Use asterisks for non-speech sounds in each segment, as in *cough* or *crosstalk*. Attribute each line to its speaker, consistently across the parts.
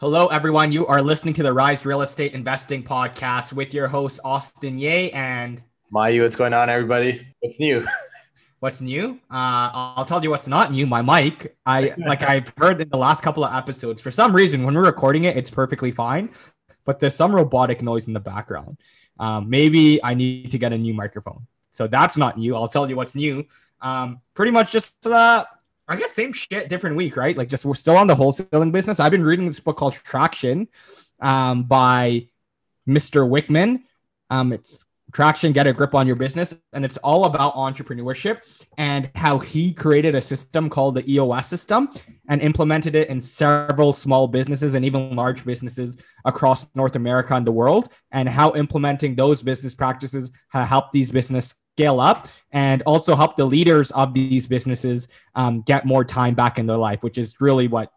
Speaker 1: Hello, everyone. You are listening to the Rise Real Estate Investing Podcast with your host, Austin Ye and
Speaker 2: Mayu. What's going on, everybody? What's new? *laughs*
Speaker 1: what's new? Uh, I'll tell you what's not new. My mic. I like I've heard in the last couple of episodes. For some reason, when we're recording it, it's perfectly fine, but there's some robotic noise in the background. Um, maybe I need to get a new microphone. So that's not new. I'll tell you what's new. Um, pretty much just uh, I guess same shit, different week, right? Like just we're still on the wholesaling business. I've been reading this book called Traction um, by Mr. Wickman. Um, it's Traction, Get a Grip on Your Business. And it's all about entrepreneurship and how he created a system called the EOS system and implemented it in several small businesses and even large businesses across North America and the world, and how implementing those business practices have helped these business scale up and also help the leaders of these businesses um, get more time back in their life, which is really what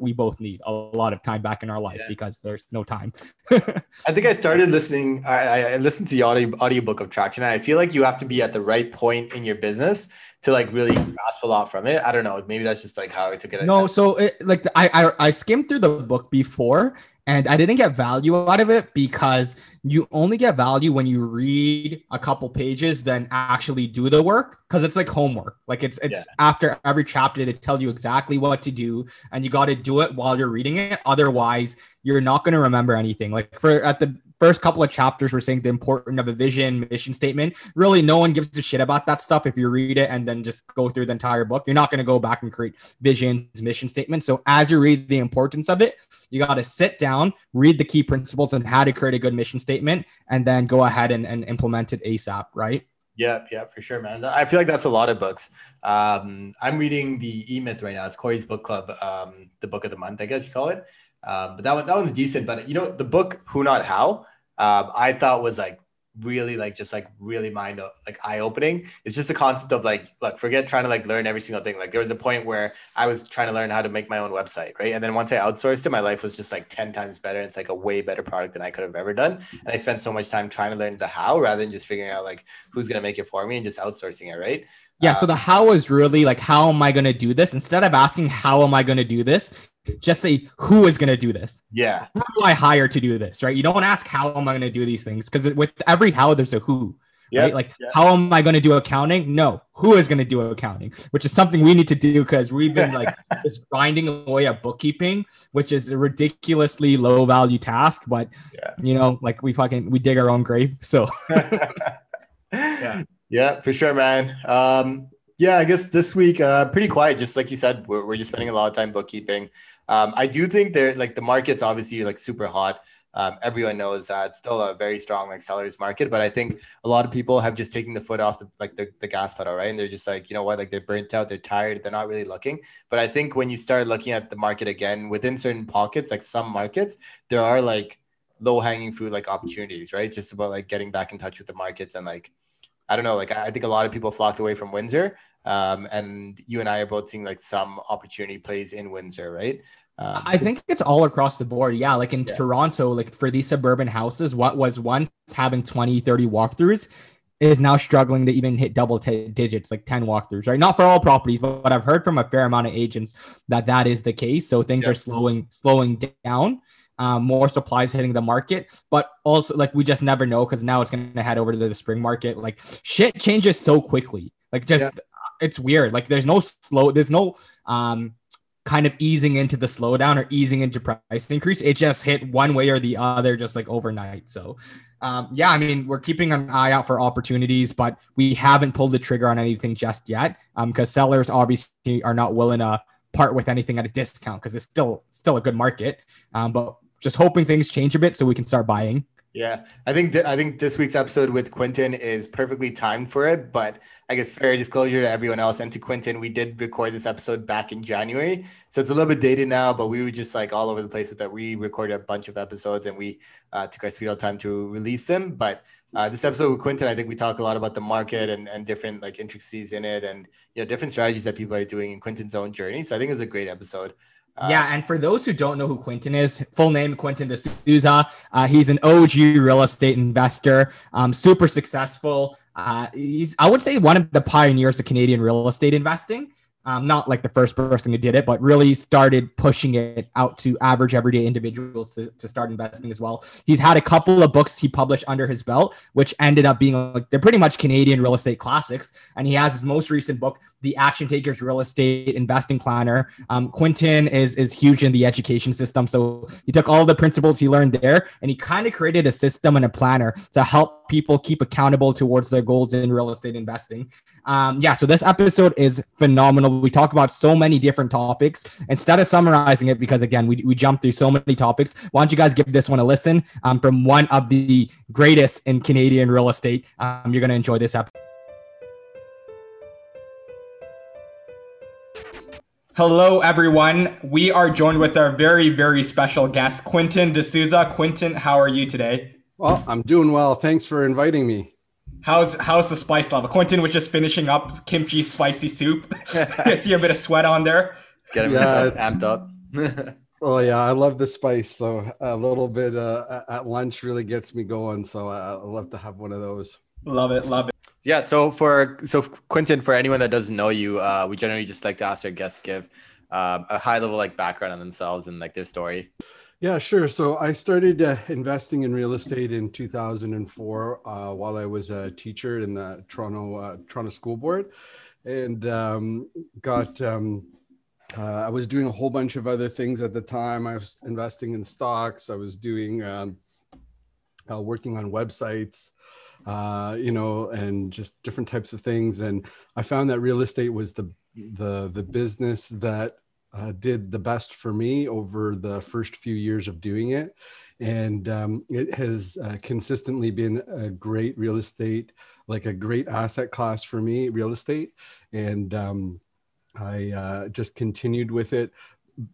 Speaker 1: we both need a lot of time back in our life yeah. because there's no time.
Speaker 2: I think I started listening. I, I listened to the audio audiobook of Traction. I feel like you have to be at the right point in your business to like really grasp a lot from it. I don't know. Maybe that's just like how I took it.
Speaker 1: No, so it, like I, I I skimmed through the book before and I didn't get value out of it because you only get value when you read a couple pages, then actually do the work because it's like homework. Like it's it's yeah. after every chapter they tell you exactly what to do, and you got to do it while you're reading it. Otherwise, you're not going to remember anything. Like for at the first couple of chapters we're saying the importance of a vision mission statement really no one gives a shit about that stuff if you read it and then just go through the entire book you're not going to go back and create visions mission statements so as you read the importance of it you got to sit down read the key principles and how to create a good mission statement and then go ahead and, and implement it asap right
Speaker 2: yeah, yeah, for sure, man. I feel like that's a lot of books. Um, I'm reading the E Myth right now. It's Corey's book club, um, the book of the month, I guess you call it. Um, but that one that one's decent. But you know, the book Who Not How, um, I thought was like really like just like really mind like eye opening. It's just a concept of like look, forget trying to like learn every single thing. Like there was a point where I was trying to learn how to make my own website, right? And then once I outsourced it, my life was just like 10 times better. It's like a way better product than I could have ever done. And I spent so much time trying to learn the how rather than just figuring out like who's gonna make it for me and just outsourcing it, right?
Speaker 1: Yeah, so the um, how is really like how am I going to do this? Instead of asking how am I going to do this, just say who is going to do this.
Speaker 2: Yeah.
Speaker 1: Who do I hire to do this? Right. You don't ask how am I going to do these things because with every how there's a who. Yep. Right? Like yep. how am I going to do accounting? No, who is going to do accounting? Which is something we need to do because we've been like *laughs* just grinding away at bookkeeping, which is a ridiculously low value task. But yeah. you know, like we fucking we dig our own grave. So *laughs* *laughs*
Speaker 2: yeah. Yeah, for sure, man. Um, yeah, I guess this week, uh, pretty quiet. Just like you said, we're, we're just spending a lot of time bookkeeping. Um, I do think there, like the market's obviously like super hot. Um, everyone knows that it's still a very strong like sellers market, but I think a lot of people have just taken the foot off the like the, the gas pedal, right? And they're just like, you know what, like they're burnt out, they're tired, they're not really looking. But I think when you start looking at the market again within certain pockets, like some markets, there are like low hanging fruit like opportunities, right? It's just about like getting back in touch with the markets and like I don't know, like I think a lot of people flocked away from Windsor. Um, and you and I are both seeing like some opportunity plays in Windsor, right?
Speaker 1: Um, I think it's all across the board. Yeah. Like in yeah. Toronto, like for these suburban houses, what was once having 20, 30 walkthroughs is now struggling to even hit double t- digits, like 10 walkthroughs, right? Not for all properties, but, but I've heard from a fair amount of agents that that is the case. So things yeah. are slowing, slowing down um, more supplies hitting the market, but also like we just never know because now it's going to head over to the spring market. Like shit changes so quickly. Like just yeah. it's weird. Like there's no slow. There's no um kind of easing into the slowdown or easing into price increase. It just hit one way or the other, just like overnight. So. Um, yeah, I mean, we're keeping an eye out for opportunities, but we haven't pulled the trigger on anything just yet because um, sellers obviously are not willing to part with anything at a discount because it's still still a good market. Um, but just hoping things change a bit so we can start buying.
Speaker 2: Yeah, I think th- I think this week's episode with Quentin is perfectly timed for it. But I guess fair disclosure to everyone else and to Quentin, we did record this episode back in January, so it's a little bit dated now. But we were just like all over the place with that. We recorded a bunch of episodes and we uh, took our sweet old time to release them. But uh, this episode with Quentin, I think we talk a lot about the market and, and different like intricacies in it and you know different strategies that people are doing in Quentin's own journey. So I think it's a great episode.
Speaker 1: Uh, yeah, and for those who don't know who Quentin is, full name Quentin D'Souza. Uh, he's an OG real estate investor, um, super successful. Uh, he's, I would say, one of the pioneers of Canadian real estate investing um, not like the first person who did it, but really started pushing it out to average everyday individuals to, to start investing as well. He's had a couple of books he published under his belt, which ended up being like they're pretty much Canadian real estate classics. And he has his most recent book, The Action Takers Real Estate Investing Planner. Um, Quentin is is huge in the education system, so he took all the principles he learned there, and he kind of created a system and a planner to help people keep accountable towards their goals in real estate investing. Um, yeah, so this episode is phenomenal. We talk about so many different topics. Instead of summarizing it, because again, we, we jumped through so many topics, why don't you guys give this one a listen um, from one of the greatest in Canadian real estate? Um, you're going to enjoy this episode. Hello, everyone. We are joined with our very, very special guest, Quentin D'Souza. Quentin, how are you today?
Speaker 3: Well, I'm doing well. Thanks for inviting me.
Speaker 1: How's how's the spice level? Quentin was just finishing up kimchi spicy soup. *laughs* I see a bit of sweat on there.
Speaker 2: Get him yeah. amped up. *laughs*
Speaker 3: oh yeah, I love the spice. So a little bit uh, at lunch really gets me going. So I, I love to have one of those.
Speaker 1: Love it, love it.
Speaker 2: Yeah. So for so Quentin, for anyone that doesn't know you, uh, we generally just like to ask our guests give um, a high level like background on themselves and like their story.
Speaker 3: Yeah, sure. So I started uh, investing in real estate in 2004 uh, while I was a teacher in the Toronto uh, Toronto School Board, and um, got. Um, uh, I was doing a whole bunch of other things at the time. I was investing in stocks. I was doing um, uh, working on websites, uh, you know, and just different types of things. And I found that real estate was the the the business that uh, did the best for me over the first few years of doing it. And um, it has uh, consistently been a great real estate, like a great asset class for me, real estate. And um, I uh, just continued with it.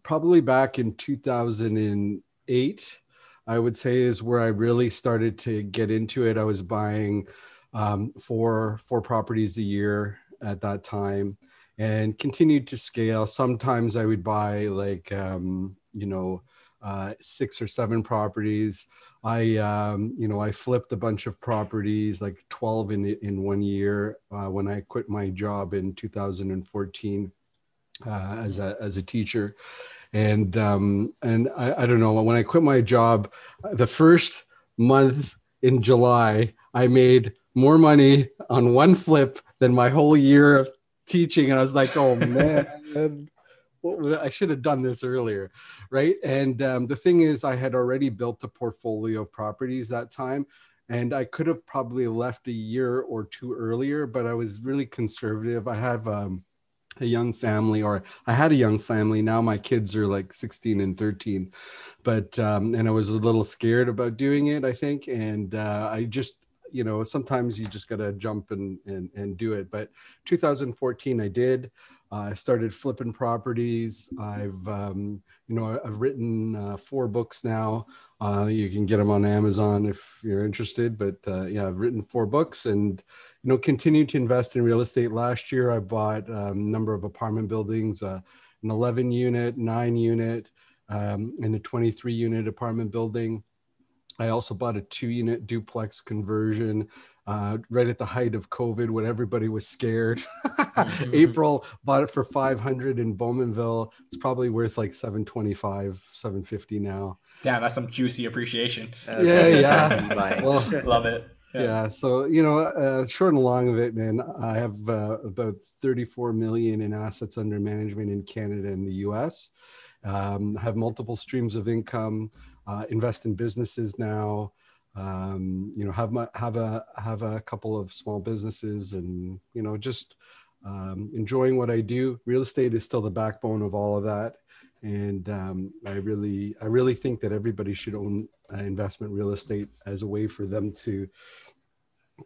Speaker 3: Probably back in 2008, I would say, is where I really started to get into it. I was buying um, four four properties a year at that time and continued to scale. Sometimes I would buy like, um, you know, uh, six or seven properties. I, um, you know, I flipped a bunch of properties, like 12 in, in one year uh, when I quit my job in 2014 uh, as, a, as a teacher. And, um, and I, I don't know, when I quit my job, the first month in July, I made more money on one flip than my whole year of teaching and I was like, oh *laughs* man, I should have done this earlier, right? And um, the thing is, I had already built a portfolio of properties that time, and I could have probably left a year or two earlier, but I was really conservative. I have um, a young family, or I had a young family. Now my kids are like 16 and 13, but um, and I was a little scared about doing it, I think, and uh, I just you know sometimes you just got to jump and, and and do it. But 2014 i did. Uh, i started flipping properties. I've um, you know i've written uh, four books now. Uh, you can get them on amazon if you're interested but uh, yeah i've written four books and you know continue to invest in real estate. Last year i bought a um, number of apartment buildings uh, an 11 unit 9 unit um, and a 23 unit apartment building I also bought a two unit duplex conversion uh, right at the height of COVID when everybody was scared. mm-hmm. *laughs* April bought it for 500 in Bowmanville. It's probably worth like 725, 750 now.
Speaker 1: Damn, that's some juicy appreciation.
Speaker 3: yeah, yeah. *laughs*
Speaker 1: well, *laughs* Love it.
Speaker 3: Yeah. yeah. So, you know, uh, short and long of it, man, I have uh, about 34 million in assets under management in Canada and the US. Um, have multiple streams of income uh, invest in businesses now. Um, you know, have my, have a have a couple of small businesses, and you know, just um, enjoying what I do. Real estate is still the backbone of all of that, and um, I really I really think that everybody should own uh, investment real estate as a way for them to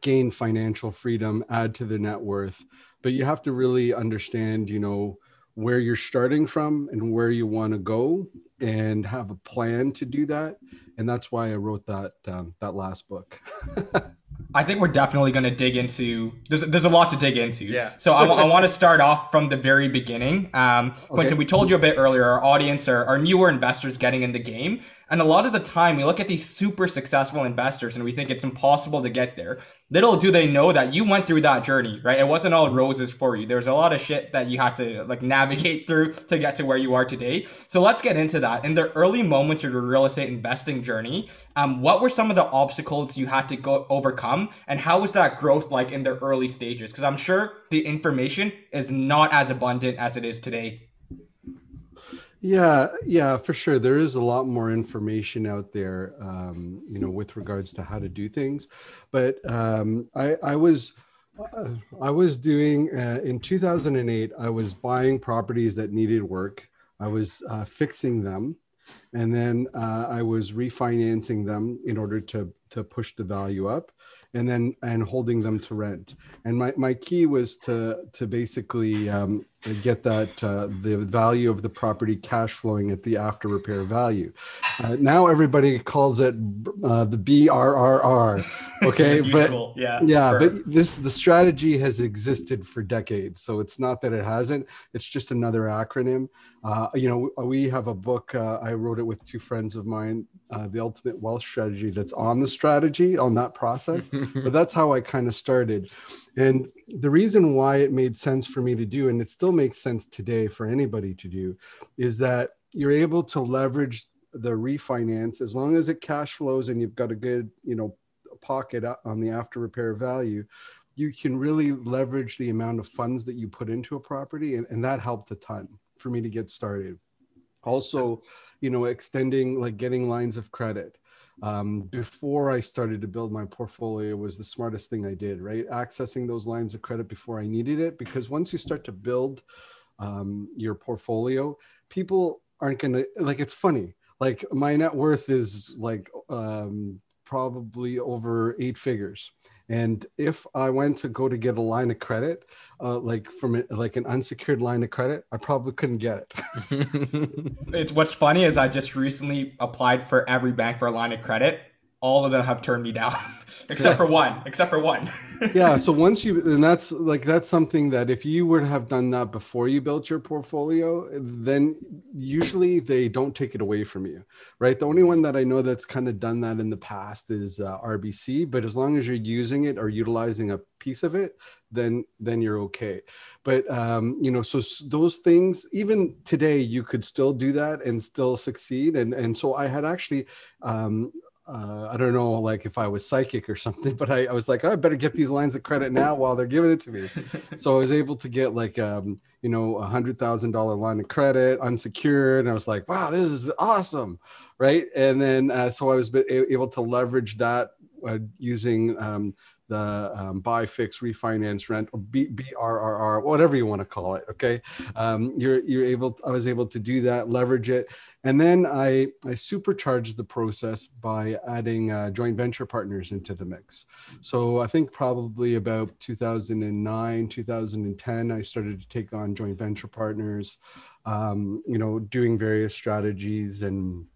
Speaker 3: gain financial freedom, add to their net worth. But you have to really understand, you know, where you're starting from and where you want to go and have a plan to do that and that's why i wrote that um, that last book *laughs*
Speaker 1: I think we're definitely going to dig into. There's, there's a lot to dig into.
Speaker 2: Yeah.
Speaker 1: So I, I want to start off from the very beginning. Um, Quentin, okay. we told you a bit earlier. Our audience are, are newer investors getting in the game, and a lot of the time we look at these super successful investors and we think it's impossible to get there little do they know that you went through that journey, right? It wasn't all roses for you. There's a lot of shit that you had to like navigate *laughs* through to get to where you are today. So let's get into that. In the early moments of your real estate investing journey, um, what were some of the obstacles you had to go overcome, and how was that growth like in the early stages? Because I'm sure the information is not as abundant as it is today.
Speaker 3: Yeah, yeah, for sure. There is a lot more information out there, um, you know, with regards to how to do things. But um, I, I was, uh, I was doing uh, in 2008. I was buying properties that needed work. I was uh, fixing them, and then uh, I was refinancing them in order to to push the value up and then and holding them to rent and my, my key was to to basically um, get that uh, the value of the property cash flowing at the after repair value. Uh, now everybody calls it uh, the brrr *laughs* okay? But yeah yeah sure. but this the strategy has existed for decades so it's not that it hasn't it's just another acronym. Uh, you know we have a book uh, i wrote it with two friends of mine uh, the ultimate wealth strategy that's on the strategy on that process *laughs* but that's how i kind of started. And the reason why it made sense for me to do and it still makes sense today for anybody to do is that you're able to leverage the refinance as long as it cash flows and you've got a good you know pocket on the after repair value you can really leverage the amount of funds that you put into a property and, and that helped a ton for me to get started also you know extending like getting lines of credit. Um, before i started to build my portfolio was the smartest thing i did right? Accessing those lines of credit before i needed it because once you start to build um, your portfolio people aren't gonna like it's funny like my net worth is like um, probably over eight figures and if I went to go to get a line of credit, uh, like from like an unsecured line of credit, I probably couldn't get
Speaker 1: it. *laughs* it's what's funny is I just recently applied for every bank for a line of credit all of them have turned me down *laughs* except for one except for one. *laughs*
Speaker 3: Yeah so once you and that's like that's something that if you were to have done that before you built your portfolio then usually they don't take it away from you right? The only one that i know that's kind of done that in the past is uh, rbc but as long as you're using it or utilizing a piece of it then then you're okay. But um you know so those things even today you could still do that and still succeed. And and so i had actually um uh, I don't know, like if I was psychic or something, but I, I was like, oh, I better get these lines of credit now while they're giving it to me. so I was able to get like, um, you know, a hundred thousand dollar line of credit unsecured. And I was like, wow, this is awesome. Right. And then, uh, so I was able to leverage that uh, using, um, the um, buy, fix, refinance, rent, or B, BRRR, whatever you want to call it. Okay, um, you're you're able. I was able to do that, leverage it, and then I I supercharged the process by adding uh, joint venture partners into the mix. So I think probably about 2009, 2010, I started to take on joint venture partners. Um, you know, doing various strategies and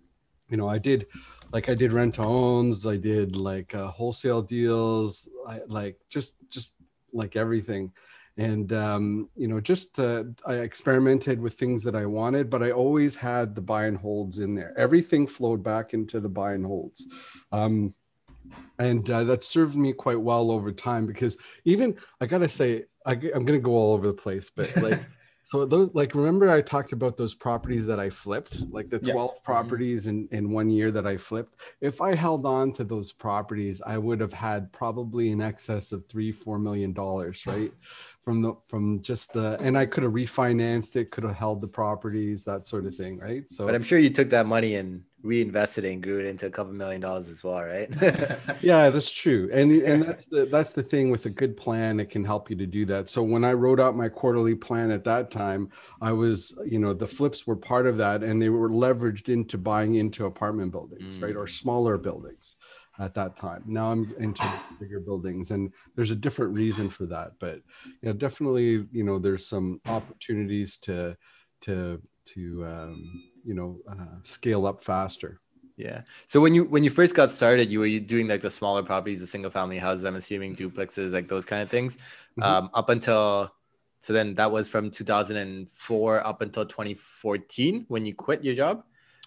Speaker 3: you know, I did like I did rent owns, I did like uh, wholesale deals, I, like just just like everything, and um, you know, just uh, I experimented with things that I wanted, but I always had the buy and holds in there. Everything flowed back into the buy and holds. Um, and uh, that served me quite well over time because even I gotta say I, am gonna go all over the place, but like *laughs* So those like remember I talked about those properties that I flipped, like the 12 yeah. Mm-hmm. properties in, in one year that I flipped. If I held on to those properties, I would have had probably in excess of three, four million dollars, right? From the from just the and I could have refinanced it, could have held the properties, that sort of thing, right?
Speaker 2: So but I'm sure you took that money and reinvested and grew it into a couple million dollars as well, right? *laughs* *laughs*
Speaker 3: yeah, that's true. And and that's the that's the thing with a good plan, it can help you to do that. So when I wrote out my quarterly plan at that time, I was, you know, the flips were part of that and they were leveraged into buying into apartment buildings, mm. right? Or mm. smaller buildings at that time. Now I'm into bigger buildings and there's a different reason for that, but you know, definitely, you know, there's some opportunities to to to um, you know uh, scale up faster.
Speaker 2: Yeah. So when you when you first got started you were doing like the smaller properties the single family houses i'm assuming duplexes like those kind of things. Mm-hmm. um, up until so then that was from 2004 up until 2014 when you quit your job.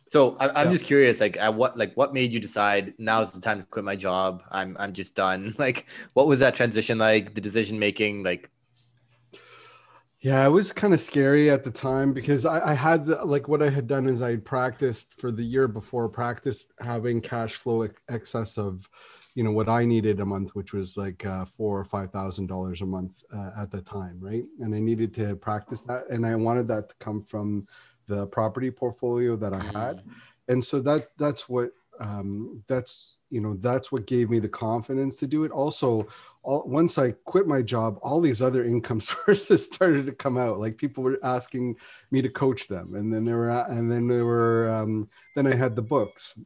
Speaker 2: So I, am yeah. just curious like at what like what made you decide now is the time to quit my job? I'm i'm just done. *laughs* Like what was that transition like the decision making like
Speaker 3: yeah, it was kind of scary at the time because I, I had like what I had done is I practiced for the year before practiced having cash flow excess of, you know, what I needed a month, which was like uh, four or five thousand dollars a month uh, at the time, right? And I needed to practice that, and I wanted that to come from the property portfolio that I had, mm. and so that that's what um, that's you know that's what gave me the confidence to do it. Also, all, once I quit my job, all these other income *laughs* sources started to come out. Like people were asking me to coach them, and then there were, and then there were, um, then I had the books,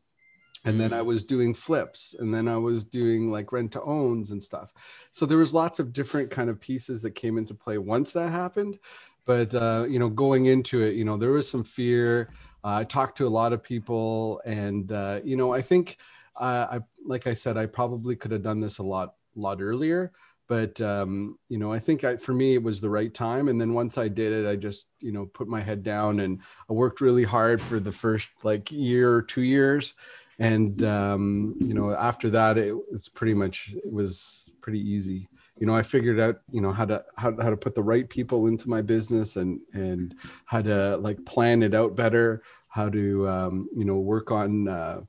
Speaker 3: and then I was doing flips, and then I was doing like rent to owns and stuff. So there was lots of different kind of pieces that came into play once that happened. But uh, you know, going into it, you know, there was some fear. Uh, I talked to a lot of people, and uh, you know, I think. Uh, I like I said, I probably could have done this a lot lot earlier but um, you know i think I, for me it was the right time. And then once i did it i just you know put my head down and i worked really hard for the first like year or two years. And um, you know after that it, it's pretty much it was pretty easy. You know i figured out you know how to how, how to put the right people into my business and and how to like plan it out better how to um, you know work on uh,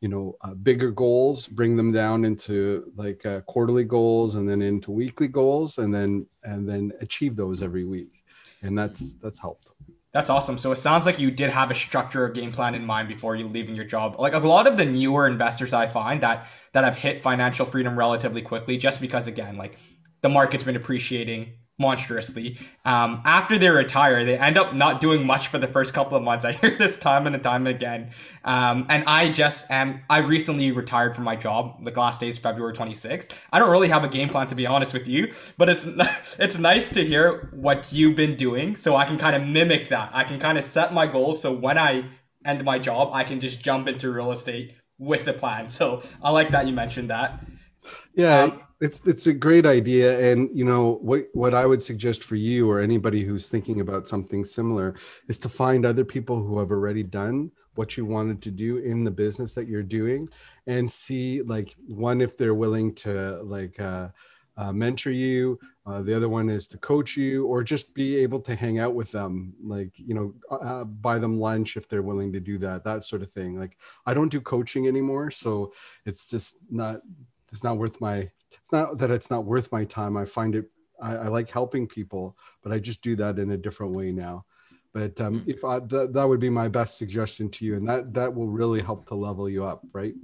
Speaker 3: you know uh, bigger goals bring them down into like uh, quarterly goals and then into weekly goals and then and then achieve those every week. And that's that's helped.
Speaker 1: That's awesome. So it sounds like you did have a structure or game plan in mind before you leaving your job. Like a lot of the newer investors i find that that have hit financial freedom relatively quickly just because again like the market's been appreciating monstrously. Um, after they retire, they end up not doing much for the first couple of months. *laughs* I hear this time and time again. Um, and I just am, I recently retired from my job. The last day is February 26th. I don't really have a game plan to be honest with you, but it's, *laughs* it's nice to hear what you've been doing so I can kind of mimic that. I can kind of set my goals. So when I end my job, I can just jump into real estate with the plan. So I like that you mentioned that.
Speaker 3: Yeah. Um, it's it's a great idea. And you know what what i would suggest for you or anybody who's thinking about something similar is to find other people who have already done what you wanted to do in the business that you're doing and see like one if they're willing to like uh, uh, mentor you uh, the other one is to coach you or just be able to hang out with them like you know uh, buy them lunch if they're willing to do that that sort of thing. Like i don't do coaching anymore so it's just not it's not worth my it's not that it's not worth my time. I find it, I, I like helping people, but I just do that in a different way now. But um, mm-hmm. if I, th- that would be my best suggestion to you, and that that will really help to level you up, right?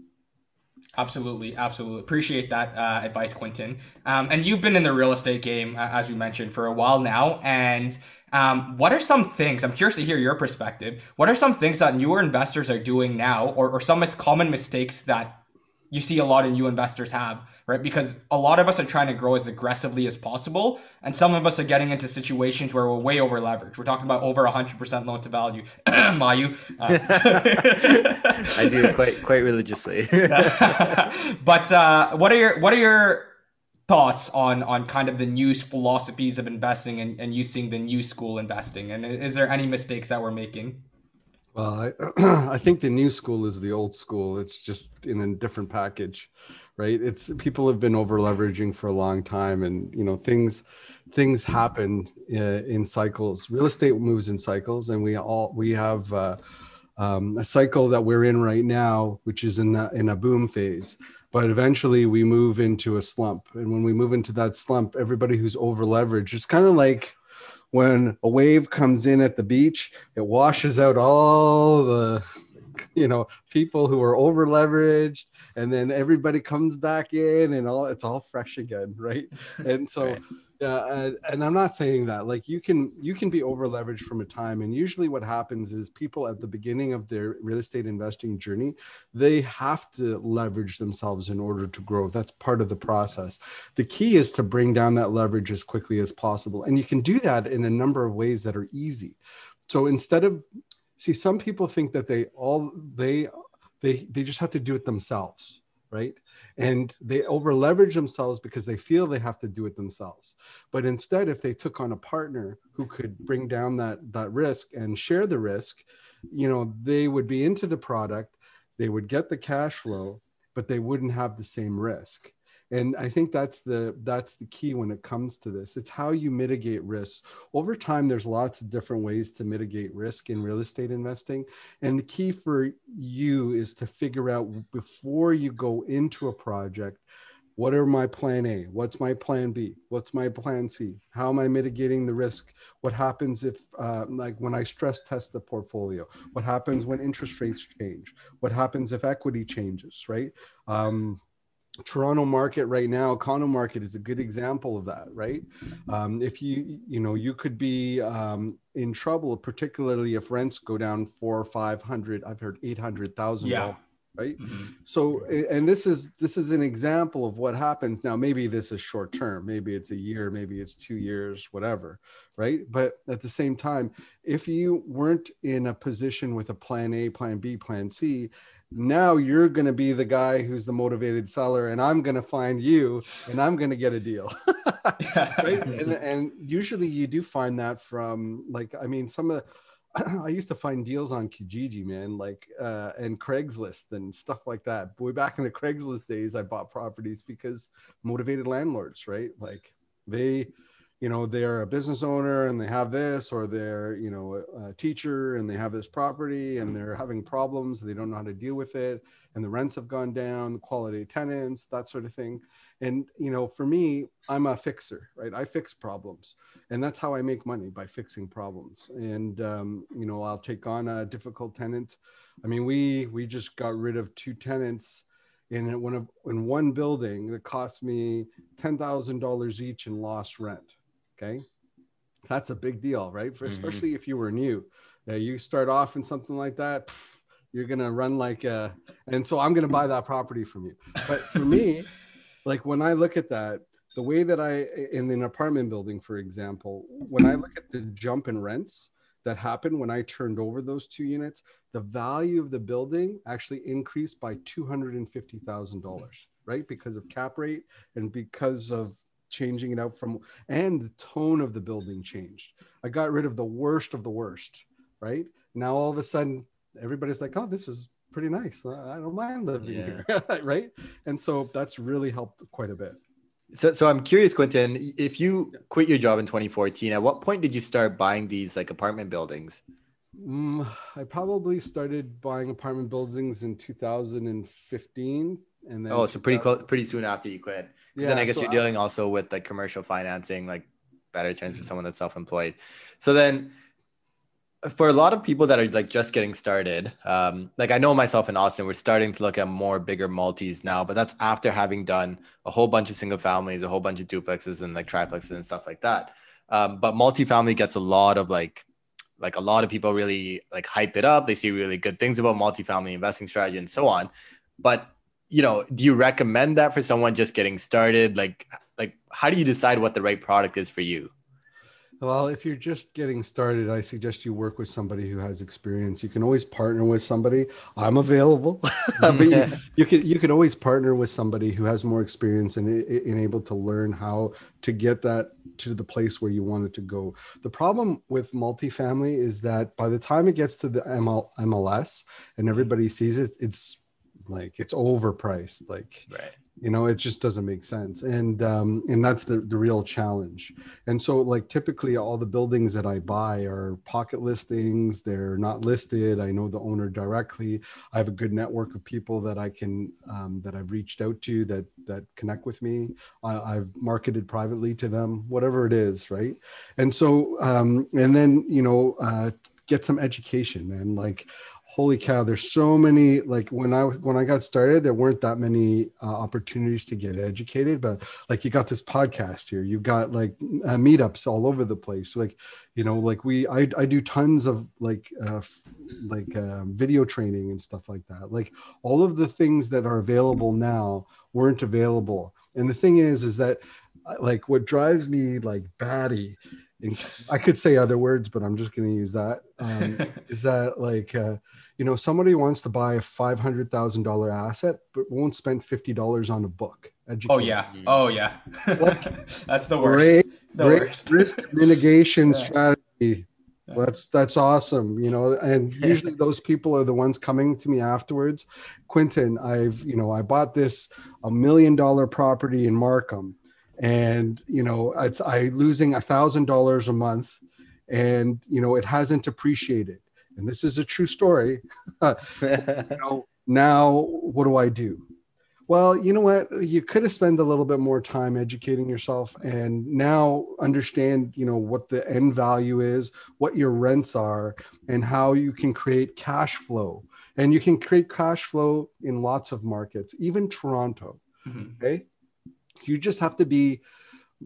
Speaker 1: Absolutely, absolutely. Appreciate that uh, advice, Quentin. Um, and you've been in the real estate game, uh, as we mentioned, for a while now. And um, what are some things? I'm curious to hear your perspective. What are some things that newer investors are doing now, or, or some common mistakes that you see a lot of new investors have, right? Because a lot of us are trying to grow as aggressively as possible, and some of us are getting into situations where we're way over leveraged. We're talking about over 100% loan to value. *coughs* Mayu, uh, *laughs*
Speaker 2: I do quite quite religiously. *laughs*
Speaker 1: but uh, what are your what are your thoughts on on kind of the new philosophies of investing and, and you seeing the new school investing? And is there any mistakes that we're making?
Speaker 3: Well, I, *clears throat* I think the new school is the old school. It's just in a different package, right? It's people have been over leveraging for a long time, and you know things things happen uh, in cycles. Real estate moves in cycles, and we all we have uh, um, a cycle that we're in right now, which is in a, in a boom phase. But eventually, we move into a slump, and when we move into that slump, everybody who's over leveraged, it's kind of like when a wave comes in at the beach, it washes out all the you know people who are over leveraged and then everybody comes back in and all it's all fresh again right *laughs* and so right. Yeah and, and, i'm not saying that like you can you can be over leveraged from a time and usually what happens is people at the beginning of their real estate investing journey they have to leverage themselves in order to grow. That's part of the process. The key is to bring down that leverage as quickly as possible and you can do that in a number of ways that are easy. So instead of see some people think that they all they they they just have to do it themselves right and they over leverage themselves because they feel they have to do it themselves. But instead if they took on a partner who could bring down that that risk and share the risk you know they would be into the product they would get the cash flow but they wouldn't have the same risk and i think that's the that's the key when it comes to this it's how you mitigate risks over time there's lots of different ways to mitigate risk in real estate investing and the key for you is to figure out before you go into a project what are my plan A? What's my plan B? What's my plan C? How am I mitigating the risk? What happens if, uh, like, when I stress test the portfolio? What happens when interest rates change? What happens if equity changes, right? Um, Toronto market right now, condo market is a good example of that, right? Um, if you, you know, you could be um, in trouble, particularly if rents go down four or five hundred. I've heard eight hundred thousand. Yeah. Right. Mm-hmm. So, and this is this is an example of what happens now. Maybe this is short term. Maybe it's a year. Maybe it's two years. Whatever. Right. But at the same time, if you weren't in a position with a plan A, plan B, plan C, now you're going to be the guy who's the motivated seller and i'm going to find you and i'm going to get a deal *laughs* right *laughs* and, and usually you do find that from like i mean some of *clears throat* I used to find deals on Kijiji, man, like uh, and Craigslist and stuff like that. Boy, back in the Craigslist days, I bought properties because motivated landlords, right? Like they you know they're a business owner and they have this or they're you know a, a, teacher and they have this property and they're having problems they don't know how to deal with it and the rents have gone down the quality of tenants that sort of thing. And you know for me i'm a fixer right? I fix problems and that's how i make money by fixing problems. And um, you know i'll take on a difficult tenant. I mean we we just got rid of two tenants in one of in one building that cost me ten thousand dollars each in lost rent Okay. That's a big deal, right? For, mm-hmm. especially if you were new. You start off in something like that, pff, you're going to run like a, and so I'm going to buy that property from you. But for me, *laughs* like when I look at that, the way that I, in an apartment building, for example, when I look at the jump in rents, that happened when I turned over those two units, the value of the building actually increased by $250,000, right? Because of cap rate and because of changing it out from and the tone of the building changed. I got rid of the worst of the worst right? Now all of a sudden everybody's like oh this is pretty nice. I don't mind living yeah. here *laughs* right? And so that's really helped quite a bit.
Speaker 2: So, so i'm curious quentin if you quit your job in 2014 at what point did you start buying these like apartment buildings?
Speaker 3: Mm, i probably started buying apartment buildings in 2015 and then
Speaker 2: oh, so pretty close, pretty soon after you quit. Yeah, then I guess so you're dealing I, also with like commercial financing, like better terms for someone that's self-employed. So then, for a lot of people that are like just getting started, um, like I know myself in Austin, we're starting to look at more bigger multis now, but that's after having done a whole bunch of single families, a whole bunch of duplexes and like triplexes and stuff like that. Um, but multifamily gets a lot of like like a lot of people really like hype it up. They see really good things about multifamily investing strategy and so on. But you know, do you recommend that for someone just getting started? Like, like how do you decide what the right product is for you?
Speaker 3: Well, if you're just getting started, I suggest you work with somebody who has experience. You can always partner with somebody. I'm available, *laughs* but you, you, can you can always partner with somebody who has more experience and, and able to learn how to get that to the place where you want it to go. The problem with multifamily is that by the time it gets to the ML, MLS and everybody sees it, it's like it's overpriced like
Speaker 2: right.
Speaker 3: you know it just doesn't make sense. And um and that's the the real challenge. And so like typically all the buildings that i buy are pocket listings. They're not listed. I know the owner directly. I have a good network of people that i can um, that i've reached out to that that connect with me. I, have marketed privately to them whatever it is right? And so um and then you know uh get some education and like holy cow there's so many like when i when i got started there weren't that many uh, opportunities to get educated but like you got this podcast here you've got like uh, meetups all over the place like you know like we i, I do tons of like uh, like uh, video training and stuff like that like all of the things that are available now weren't available and the thing is is that uh, like what drives me like batty and I could say other words, but I'm just going to use that. Um, *laughs* is that like, uh, you know, somebody wants to buy a five hundred thousand dollar asset, but won't spend fifty dollars on a book.
Speaker 1: Oh yeah, oh yeah, *laughs* that's the worst. Great,
Speaker 3: the great worst. risk mitigation yeah. strategy. That's that's awesome, you know. And *laughs* usually those people are the ones coming to me afterwards. Quentin, I've you know I bought this a million dollar property in Markham and you know it's i losing a thousand dollars a month and you know it hasn't appreciated and this is a true story. *laughs* You know, now what do i do? Well you know what? You could have spent a little bit more time educating yourself and now understand you know what the end value is what your rents are and how you can create cash flow. And you can create cash flow in lots of markets even toronto. Mm-hmm. okay? You just have to be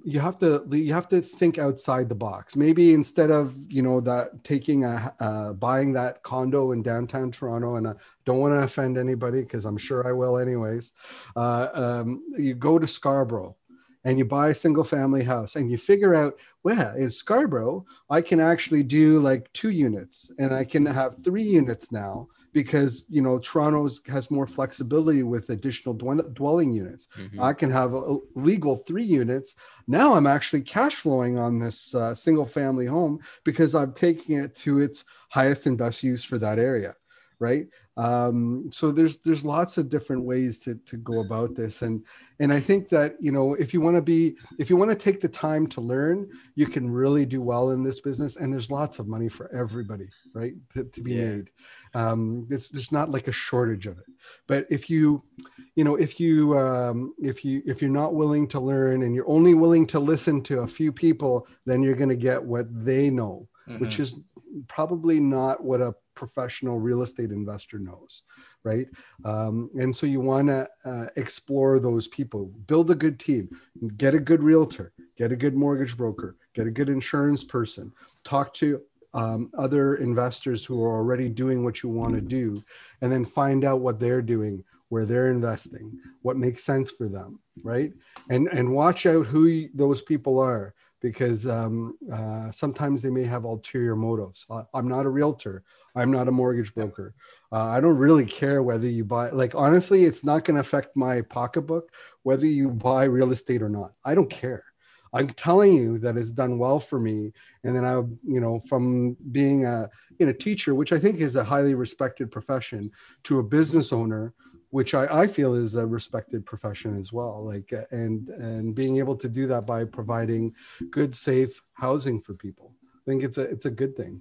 Speaker 3: you have to you have to think outside the box. Maybe instead of you know that taking a uh, buying that condo in downtown toronto and i don't want to offend anybody because i'm sure i will anyways uh, um, you go to scarborough and you buy a single family house and you figure out well in scarborough i can actually do like two units and i can have three units now because you know Toronto's has more flexibility with additional dwelling units. Mm-hmm. I can have a legal three units. Now I'm actually cash flowing on this uh, single family home because I'm taking it to its highest and best use for that area, right? Um, so there's there's lots of different ways to to go about this, and and I think that you know if you want to be if you want to take the time to learn, you can really do well in this business, and there's lots of money for everybody, right, to, to be yeah. made. Um, it's there's not like a shortage of it, but if you you know if you um, if you if you're not willing to learn and you're only willing to listen to a few people, then you're going to get what they know, mm-hmm. which is probably not what a professional real estate investor knows right? Um, and so you want to uh, explore those people. Build a good team. Get a good realtor. Get a good mortgage broker. Get a good insurance person. Talk to um, other investors who are already doing what you want to do and then find out what they're doing where they're investing what makes sense for them right? And and watch out who those people are because um, uh, sometimes they may have ulterior motives. I'm not a realtor. I'm not a mortgage broker. Uh, I don't really care whether you buy, like, honestly, it's not going to affect my pocketbook whether you buy real estate or not. I don't care. I'm telling you that it's done well for me. And then I, you know, from being a, you know, teacher, which I think is a highly respected profession, to a business owner which I, I feel is a respected profession as well like uh, and and being able to do that by providing good safe housing for people. I think it's a it's a good thing.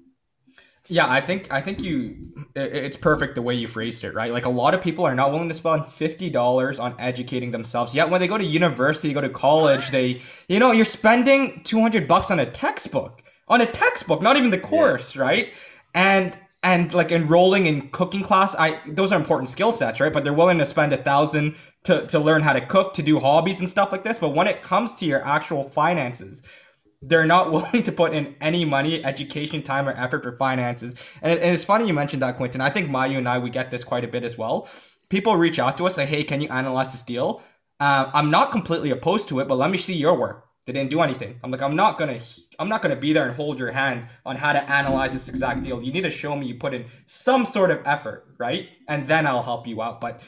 Speaker 1: Yeah i think i think you it's perfect the way you phrased it right? Like a lot of people are not willing to spend $50 on educating themselves. Yet when they go to university go to college they you know you're spending 200 bucks on a textbook on a textbook not even the course yeah. right? And and like enrolling in cooking class i those are important skill sets right? But they're willing to spend a thousand to, to learn how to cook to do hobbies and stuff like this. But when it comes to your actual finances they're not *laughs* willing to put in any money education time or effort for finances. And, and it's funny you mentioned that quentin i think mayu and i we get this quite a bit as well. People reach out to us say hey can you analyze this deal? Uh, i'm not completely opposed to it but let me see your work they didn't do anything. I'm like, I'm not gonna, I'm not gonna be there and hold your hand on how to analyze this exact deal. You need to show me you put in some sort of effort, right? And then I'll help you out. But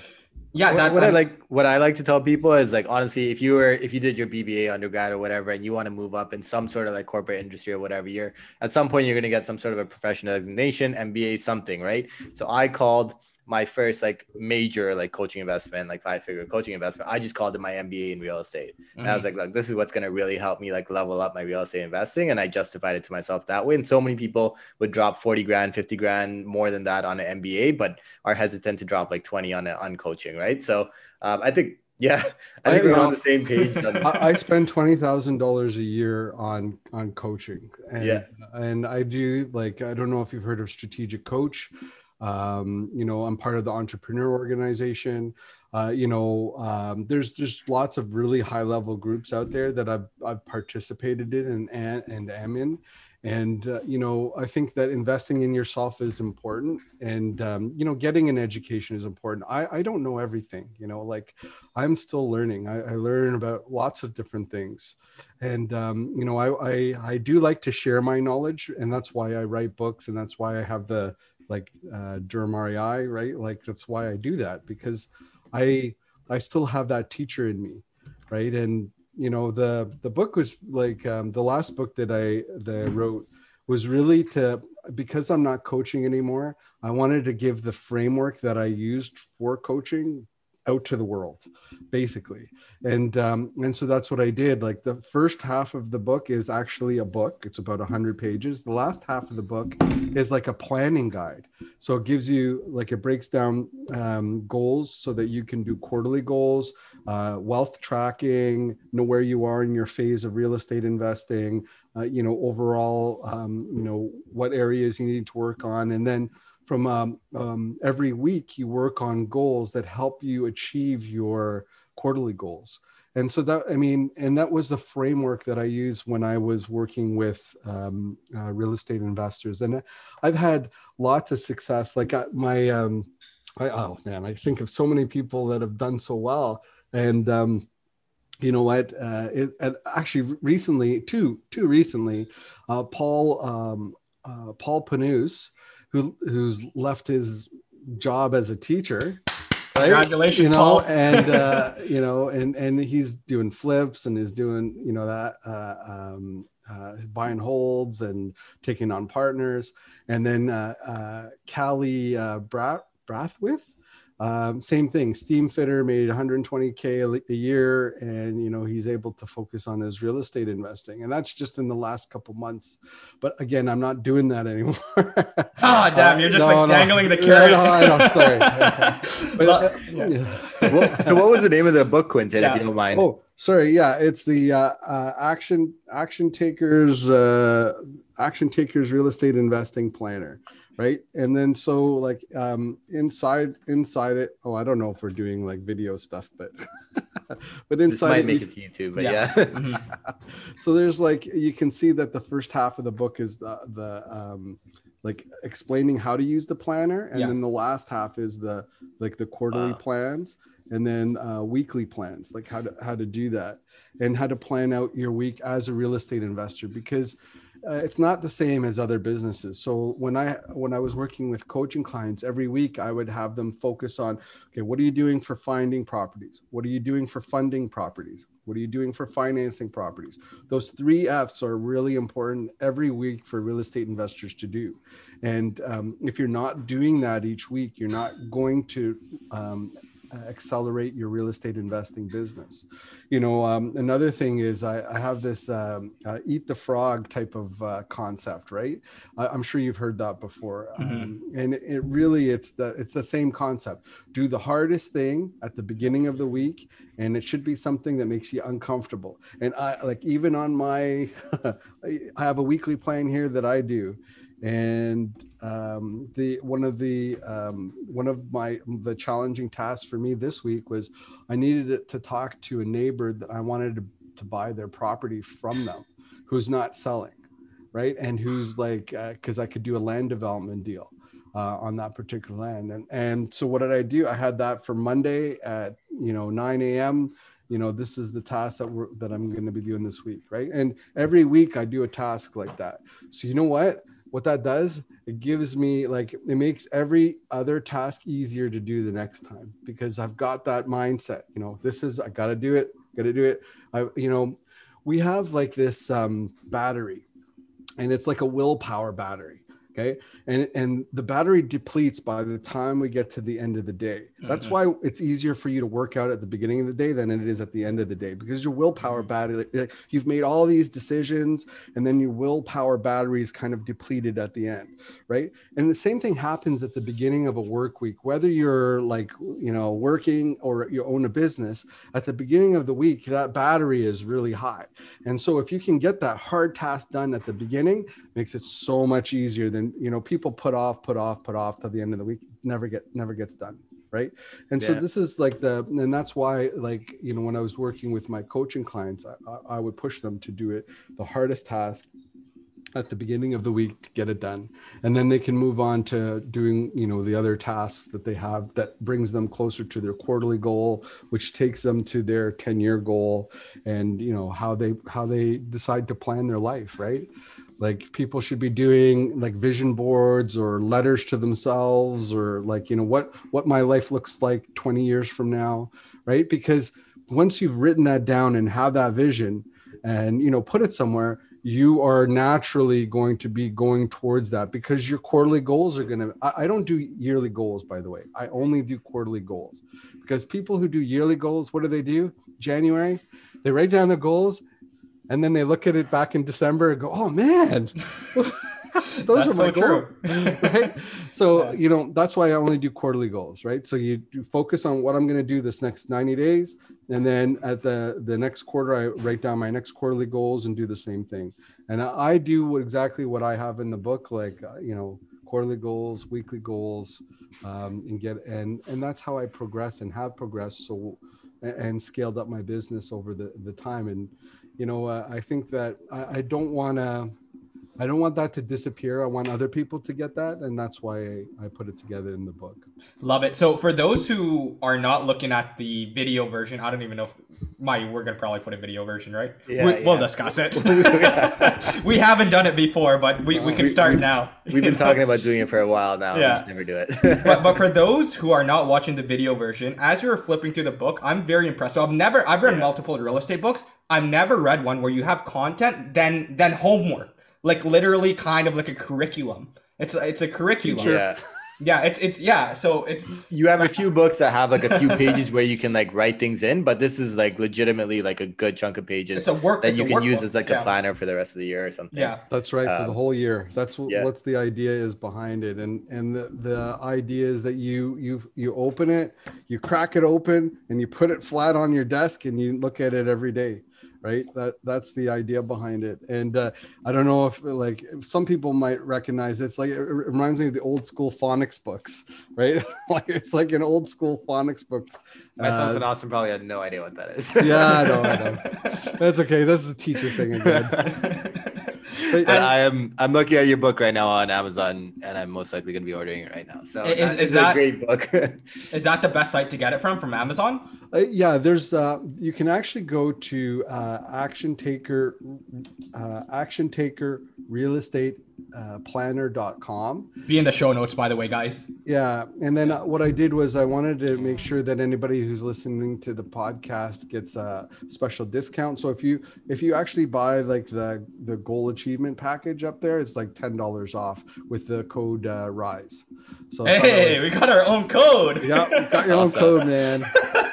Speaker 1: yeah,
Speaker 2: that, what, I like, what I like to tell people is like, honestly, if you were, if you did your BBA undergrad or whatever, and you want to move up in some sort of like corporate industry or whatever, you're at some point you're gonna get some sort of a professional designation, MBA, something, right? So I called my first like major like coaching investment, like five figure coaching investment, I just called it my MBA in real estate. Mm-hmm. And I was mm-hmm. like, look, this is what's gonna really help me like level up my real estate investing. And I justified it to myself that way. And so many people would drop 40 grand, 50 grand more than that on an MBA, but are hesitant to drop like 20 on a, on coaching, right? So um, I think *laughs* yeah, I think I, we're on the same page.
Speaker 3: I, I spend twenty thousand dollars a year on on coaching, and,
Speaker 2: yeah,
Speaker 3: and I do like I don't know if you've heard of Strategic Coach, Um, you know, I'm part of the entrepreneur organization. Uh, you know, um, there's just lots of really high level groups out there that I've, I've participated in and, and, and am in. And uh, you know i think that investing in yourself is important. And um, you know getting an education is important. I, I don't know everything you know like i'm still learning. I, I learn about lots of different things. And um, you know I, I i do like to share my knowledge and that's why i write books and that's why i have the like uh, Durham REI, right? Like that's why I do that because I I still have that teacher in me, right? And you know the the book was like um, the last book that I that I wrote was really to because I'm not coaching anymore. I wanted to give the framework that I used for coaching out to the world basically. And um, and so that's what i did. Like the first half of the book is actually a book. It's about 100 pages. The last half of the book is like a planning guide. So it gives you like it breaks down um, goals so that you can do quarterly goals uh, wealth tracking know where you are in your phase of real estate investing uh, you know overall um, you know what areas you need to work on. And then from um, um, every week you work on goals that help you achieve your quarterly goals. And so that i mean and that was the framework that i used when i was working with um, uh, real estate investors. And i've had lots of success. Like uh, my um, I, oh man i think of so many people that have done so well. And um, you know what? Uh, it, actually recently too too recently uh, paul um, uh, paul panus who who's left his job as a teacher.
Speaker 4: Right? Congratulations,
Speaker 3: you know,
Speaker 4: Paul.
Speaker 3: and uh, *laughs* you know, and and he's doing flips and is doing you know that uh, um, uh, buying holds and taking on partners, and then uh, uh, Callie uh, Bra- Brathwaite um, same thing. Steam fitter made 120k a year, and you know he's able to focus on his real estate investing, and that's just in the last couple months. But again, I'm not doing that anymore.
Speaker 4: oh *laughs* damn! You're just uh, no, like no, dangling the *laughs* carrot. No, I know, sorry. *laughs*
Speaker 2: but, uh, yeah. Yeah. so, what was the name of the book, Quentin? Yeah. If you don't mind.
Speaker 3: Oh, sorry. Yeah, it's the uh, uh action action takers uh, action takers real estate investing planner right and then so like um inside inside it oh i don't know if we're doing like video stuff but *laughs* but inside
Speaker 2: this might it, make it to youtube but yeah, yeah. *laughs*
Speaker 3: So there's like you can see that the first half of the book is the the um like explaining how to use the planner and yeah. then the last half is the like the quarterly wow. plans and then uh, weekly plans like how to how to do that and how to plan out your week as a real estate investor because uh, it's not the same as other businesses. So when i when i was working with coaching clients every week i would have them focus on okay what are you doing for finding properties? What are you doing for funding properties? What are you doing for financing properties? Those three f's are really important every week for real estate investors to do. And um, if you're not doing that each week you're not going to um, accelerate your real estate investing business. You know, um, another thing is I, I have this um, uh, eat the frog type of uh, concept, right? I, am sure you've heard that before, mm-hmm. um, and it, it really it's the it's the same concept. Do the hardest thing at the beginning of the week, and it should be something that makes you uncomfortable. And I like even on my, *laughs* I have a weekly plan here that I do and um, the one of the um, one of my the challenging tasks for me this week was I needed to talk to a neighbor that I wanted to, to buy their property from them, who's not selling, right, and who's like because uh, I could do a land development deal. Uh, on that particular land, and and so what did I do? I had that for Monday at you know 9 a.m you know this is the task that we're that i'm going to be doing this week right? And every week i do a task like that. So you know what what that does it gives me like it makes every other task easier to do the next time because i've got that mindset you know this is i gotta do it gotta do it. I you know we have like this um, battery and it's like a willpower battery okay? And and the battery depletes by the time we get to the end of the day. That's mm-hmm. why it's easier for you to work out at the beginning of the day than it is at the end of the day because your willpower mm-hmm. battery you've made all these decisions and then your willpower battery is kind of depleted at the end right? And the same thing happens at the beginning of a work week. Whether you're like you know working or you own a business at the beginning of the week that battery is really high. And so if you can get that hard task done at the beginning makes it so much easier than and you know people put off put off put off till the end of the week never get never gets done right? And so this is like the and that's why like you know when i was working with my coaching clients I, I- I would push them to do it the hardest task at the beginning of the week to get it done. And then they can move on to doing you know the other tasks that they have that brings them closer to their quarterly goal which takes them to their 10 year goal and you know how they how they decide to plan their life right like people should be doing like vision boards or letters to themselves or like you know what what my life looks like 20 years from now right? Because once you've written that down and have that vision and you know put it somewhere you are naturally going to be going towards that because your quarterly goals are going to I, don't do yearly goals by the way. I only do quarterly goals because people who do yearly goals what do they do? January they write down their goals and then they look at it back in december and go oh man. *laughs* Those
Speaker 1: That's
Speaker 3: are my
Speaker 1: so
Speaker 3: goals right? So *laughs*
Speaker 1: Yeah.
Speaker 3: you know that's why i only do quarterly goals right? So you focus on what i'm going to do this next 90 days and then at the the next quarter i write down my next quarterly goals and do the same thing. And i, I do exactly what i have in the book like uh, you know quarterly goals weekly goals um, and get and and that's how i progress and have progressed. So and, scaled up my business over the the time and you know uh, i think that i, I don't want to I don't want that to disappear. I want other people to get that, and that's why I, I put it together in the book.
Speaker 1: Love it. So for those who are not looking at the video version, I don't even know if my we're gonna probably put a video version, right?
Speaker 2: Yeah,
Speaker 1: we, We'll
Speaker 2: yeah.
Speaker 1: discuss *laughs* it. *laughs* we haven't done it before, but we, we uh, can
Speaker 2: We-
Speaker 1: start
Speaker 2: we-
Speaker 1: now.
Speaker 2: We've been
Speaker 1: know?
Speaker 2: talking about doing it for a *laughs* while now.
Speaker 1: Yeah.
Speaker 2: Just never do it.
Speaker 1: but but for those who are not watching the video version, as you're flipping through the book, I'm very impressed. So I've never I've read
Speaker 2: Yeah.
Speaker 1: multiple real estate books. I've never read one where you have content then then homework, like literally kind of like a curriculum. It's a- it's a curriculum.
Speaker 2: yeah.
Speaker 1: Yeah, it's it's yeah. So it's
Speaker 2: You have a few books that have like a few pages where you can like write things in, but this is like legitimately like a good chunk of pages
Speaker 1: it's a work
Speaker 2: that you can use
Speaker 1: workbook.
Speaker 2: as like
Speaker 1: yeah.
Speaker 2: a planner for the rest of the year or something.
Speaker 1: Yeah.
Speaker 3: That's right for the
Speaker 2: Um,
Speaker 3: whole year. That's what,
Speaker 2: yeah.
Speaker 3: what the idea is behind it, and and the, the idea is that you you you open it, you crack it open, and you put it flat on your desk, and you look at it every day, right? That that's the idea behind it. And uh, I don't know if like some people might recognize it. it's like it reminds me of the old school phonics books, right? *laughs* like it's like an old school phonics books.
Speaker 2: Myself
Speaker 3: Uh,
Speaker 2: and Austin probably had no idea what that is.
Speaker 3: yeah, I know, I know. *laughs* That's okay. That's the teacher thing again.
Speaker 2: But
Speaker 1: And-
Speaker 2: I am I'm looking at your book right now on Amazon, and I'm most likely going to be ordering it right now. So
Speaker 1: Is-
Speaker 2: that
Speaker 1: is
Speaker 2: is,
Speaker 1: that-
Speaker 2: a great book. *laughs*
Speaker 1: Is that the best site to get it from? From Amazon?
Speaker 3: Uh, yeah, there's uh, you can actually go to uh, Action Taker, uh, Action Taker Real Estate uh, Planner.com.
Speaker 1: Be in the show notes, by the way, guys.
Speaker 3: Yeah, and then uh, what I did was I wanted to make sure that anybody who's listening to the podcast gets a special discount. So if you if you actually buy like the the goal achievement package up there, it's like ten dollars off with the code uh, Rise. So I thought that
Speaker 1: Hey,
Speaker 3: was-
Speaker 1: we got our own code.
Speaker 3: yeah, got your own *laughs* code, man.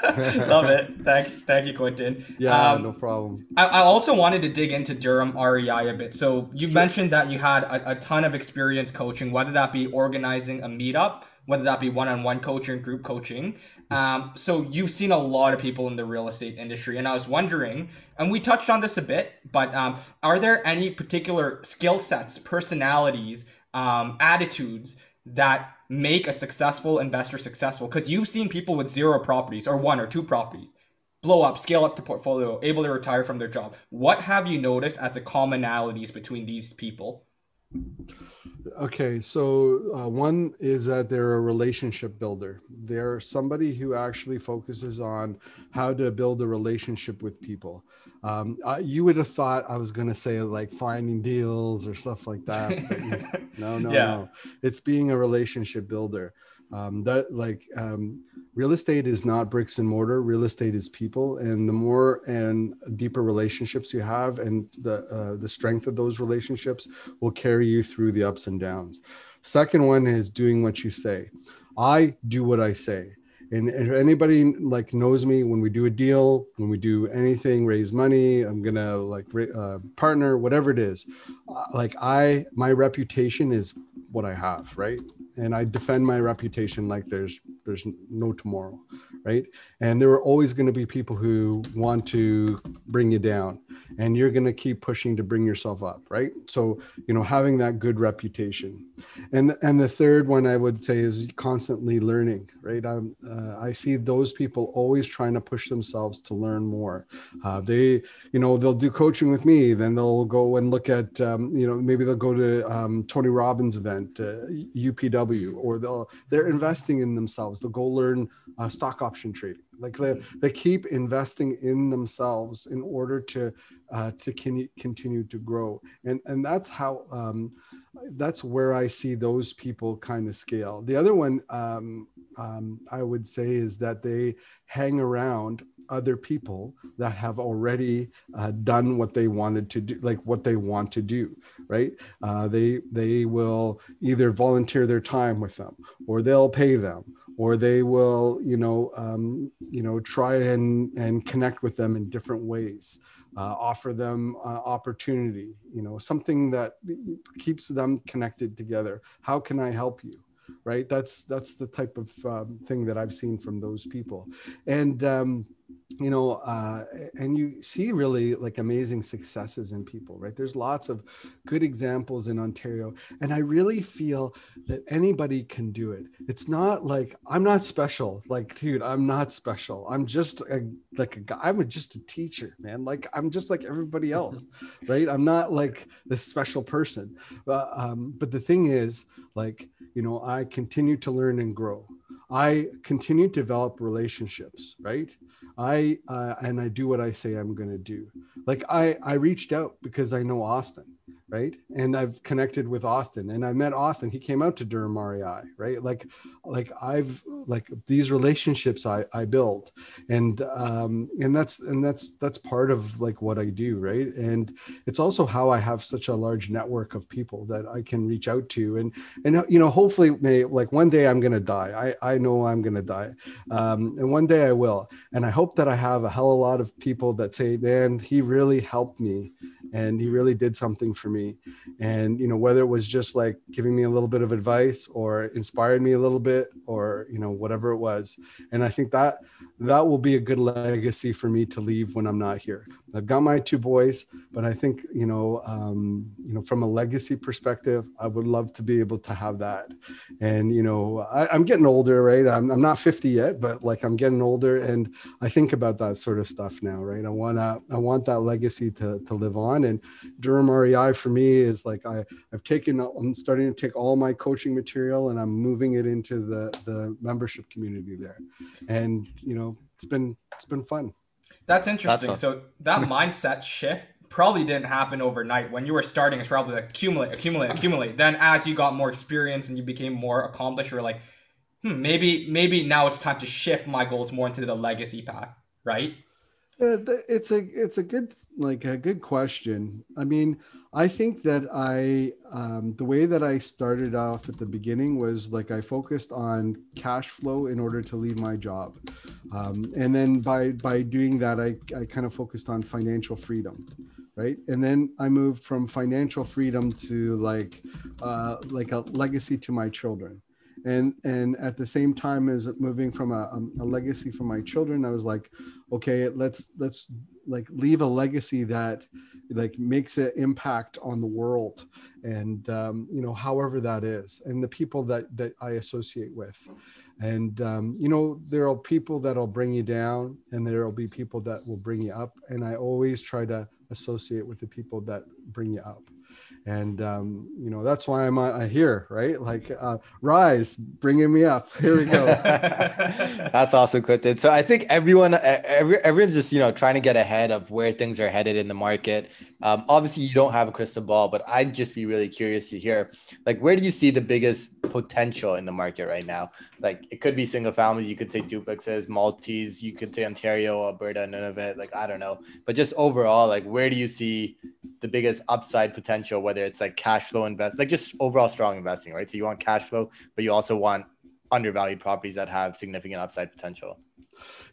Speaker 3: *laughs*
Speaker 1: Love it. Thank, thank you, Quentin.
Speaker 3: Yeah,
Speaker 1: Um,
Speaker 3: no problem.
Speaker 1: I, I also wanted to dig into Durham REI a bit. So you mentioned that you had a, a ton of experience coaching, whether that be organizing a meetup, whether that be one-on-one coaching, group coaching. Um, so you've seen a lot of people in the real estate industry, and I was wondering, and we touched on this a bit, but um, are there any particular skill sets, personalities, um, attitudes that make a successful investor successful? Because you've seen people with zero properties or one or two properties blow up, scale up the portfolio, able to retire from their job. What have you noticed as the commonalities between these people?
Speaker 3: Okay, so uh, one is that they're a relationship builder. They're somebody who actually focuses on how to build a relationship with people. Um, I, you would have thought I was going to say like finding deals or stuff like *laughs* that. No, no,
Speaker 1: Yeah.
Speaker 3: no. It's being a relationship builder. Um, that like um, real estate is not bricks and mortar. Real estate is people, and the more and deeper relationships you have, and the uh, the strength of those relationships will carry you through the ups and downs. Second one is doing what you say. I do what I say. And if anybody like knows me, when we do a deal, when we do anything, raise money, I'm gonna like uh, partner, whatever it is. Uh, like I, my reputation is what I have, right? and I defend my reputation like there's there's no tomorrow, right? And there are always going to be people who want to bring you down, and you're going to keep pushing to bring yourself up, right? So you know, having that good reputation, and and the third one I would say is constantly learning, right? Um, uh, I see those people always trying to push themselves to learn more. Uh, they, you know, they'll do coaching with me, then they'll go and look at, um, you know, maybe they'll go to um, Tony Robbins event, uh, UPW, or they'll they're investing in themselves. They'll go learn uh, stock option trading. Like they, they keep investing in themselves in order to uh, to con- continue to grow, and and that's how um, that's where I see those people kind of scale. The other one um, um, I would say is that they hang around other people that have already uh, done what they wanted to do, like what they want to do, right? Uh, they they will either volunteer their time with them, or they'll pay them, or they will, you know, um, you know, try and and connect with them in different ways. Uh, offer them uh, opportunity, you know, something that keeps them connected together. How can I help you? Right. That's that's the type of um, thing that I've seen from those people, and um, you know uh, and you see really like amazing successes in people right? There's lots of good examples in ontario and i really feel that anybody can do it. It's not like i'm not special. Like dude i'm not special. I'm just a, like a guy i'm just a teacher man. Like i'm just like everybody else *laughs* right? I'm not like this special person. But um, but the thing is like you know i continue to learn and grow I continue to develop relationships, right? I uh, and I do what I say I'm going to do. Like I I reached out because I know Austin right? And i've connected with austin and i met austin. He came out to durham rei right? Like like i've like these relationships i i build. And um and that's and that's that's part of like what i do right? And it's also how i have such a large network of people that i can reach out to. And and you know hopefully may like one day i'm gonna die. I i know i'm gonna die. Um and one day i will. And i hope that i have a hell of a lot of people that say man he really helped me and he really did something for me. And you know whether it was just like giving me a little bit of advice or inspired me a little bit or you know whatever it was. And i think that that will be a good legacy for me to leave when i'm not here i've got my two boys but i think you know um, you know from a legacy perspective i would love to be able to have that and you know I, am getting older right I'm, I'm not 50 yet but like i'm getting older and i think about that sort of stuff now right i want to i want that legacy to, to live on and durham rei for me is like I, I've taken, I'm starting to take all my coaching material and I'm moving it into the, the membership community there. And, you know, it's been, it's been fun.
Speaker 4: That's interesting. That's so that *laughs* mindset shift probably didn't happen overnight. When you were starting, it's probably like accumulate, accumulate, accumulate. Then as you got more experience and you became more accomplished, you're like, hmm, maybe, maybe now it's time to shift my goals more into the legacy path, right?
Speaker 3: Uh, it's a it's a good like a good question. I mean, I think that I um, the way that I started off at the beginning was like I focused on cash flow in order to leave my job, um, and then by by doing that, I I kind of focused on financial freedom, right? And then I moved from financial freedom to like uh, like a legacy to my children and and at the same time as moving from a, a, legacy for my children i was like okay let's let's like leave a legacy that like makes an impact on the world and um, you know however that is and the people that that i associate with. And um, you know there are people that'll bring you down and there will be people that will bring you up. And i always try to associate with the people that bring you up and um, you know that's why I'm uh, here, right? Like, uh, rise, bringing me up. Here we go. *laughs*
Speaker 2: that's awesome, Quentin. So I think everyone, every, everyone's just you know trying to get ahead of where things are headed in the market. Um, obviously, you don't have a crystal ball, but I'd just be really curious to hear, like, where do you see the biggest potential in the market right now? Like, it could be single families, you could say duplexes, multis, you could say Ontario, Alberta, none of it. Like, I don't know, but just overall, like, where do you see the biggest upside potential? Whether it's like cash flow invest, like just overall strong investing, right? So you want cash flow, but you also want undervalued properties that have significant upside potential.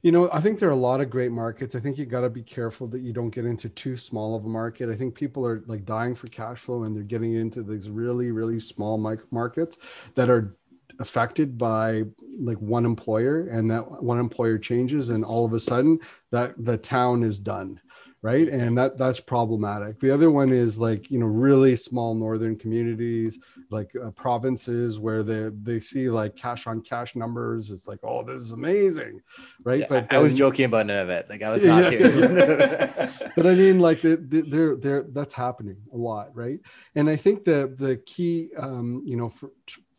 Speaker 3: You know, I think there are a lot of great markets. I think you got to be careful that you don't get into too small of a market. I think people are like dying for cash flow and they're getting into these really, really small markets that are affected by like one employer and that one employer changes and all of a sudden that the town is done right? And that that's problematic. The other one is like you know really small northern communities like uh, provinces where they they see like cash on cash numbers. It's like oh this is amazing right?
Speaker 2: Yeah, but then, i was joking about none of it. Like i was *laughs* not
Speaker 3: yeah. *laughs* *laughs* but i mean like the, the, they're they're that's happening a lot right? And i think the the key um you know for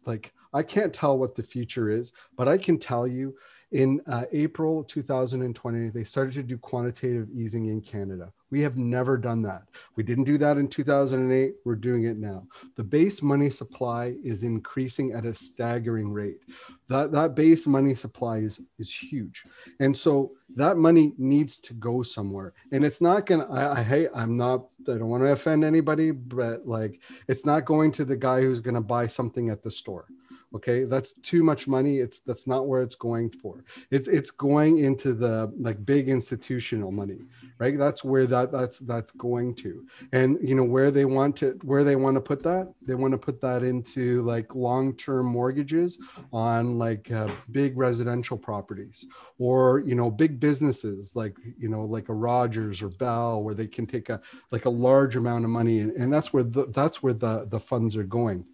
Speaker 3: like i can't tell what the future is but i can tell you in uh, April 2020, they started to do quantitative easing in Canada. We have never done that. We didn't do that in 2008. We're doing it now. The base money supply is increasing at a staggering rate. That, that base money supply is, is huge. And so that money needs to go somewhere. And it's not going to, I hate, I'm not, I don't want to offend anybody, but like, it's not going to the guy who's going to buy something at the store okay? That's too much money. It's that's not where it's going for. It's it's going into the like big institutional money right? That's where that that's that's going to. And you know where they want to where they want to put that they want to put that into like long-term mortgages on like uh, big residential properties or you know big businesses like you know like a rogers or bell where they can take a like a large amount of money and, and that's where the, that's where the the funds are going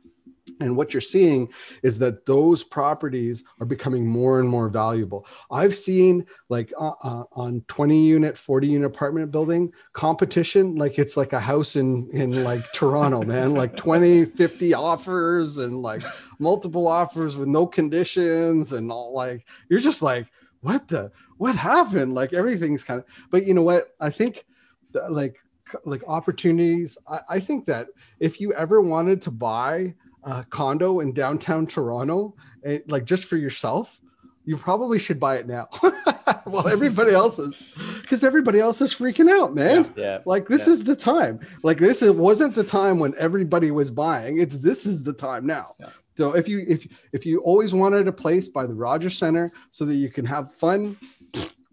Speaker 3: and what you're seeing is that those properties are becoming more and more valuable. I've seen like uh, uh, on 20 unit, 40 unit apartment building competition, like it's like a house in, in like Toronto, man, like 20, 50 offers and like multiple offers with no conditions and all like, you're just like, what the, what happened? Like everything's kind of, but you know what? I think like, like opportunities. I, I think that if you ever wanted to buy uh, condo in downtown Toronto, and, eh, like just for yourself, you probably should buy it now. *laughs* well, everybody else is, because everybody else is freaking out, man.
Speaker 2: Yeah. yeah
Speaker 3: like this
Speaker 2: yeah.
Speaker 3: is the time. Like this it wasn't the time when everybody was buying. It's this is the time now. Yeah. So if you if if you always wanted a place by the Rogers Center so that you can have fun,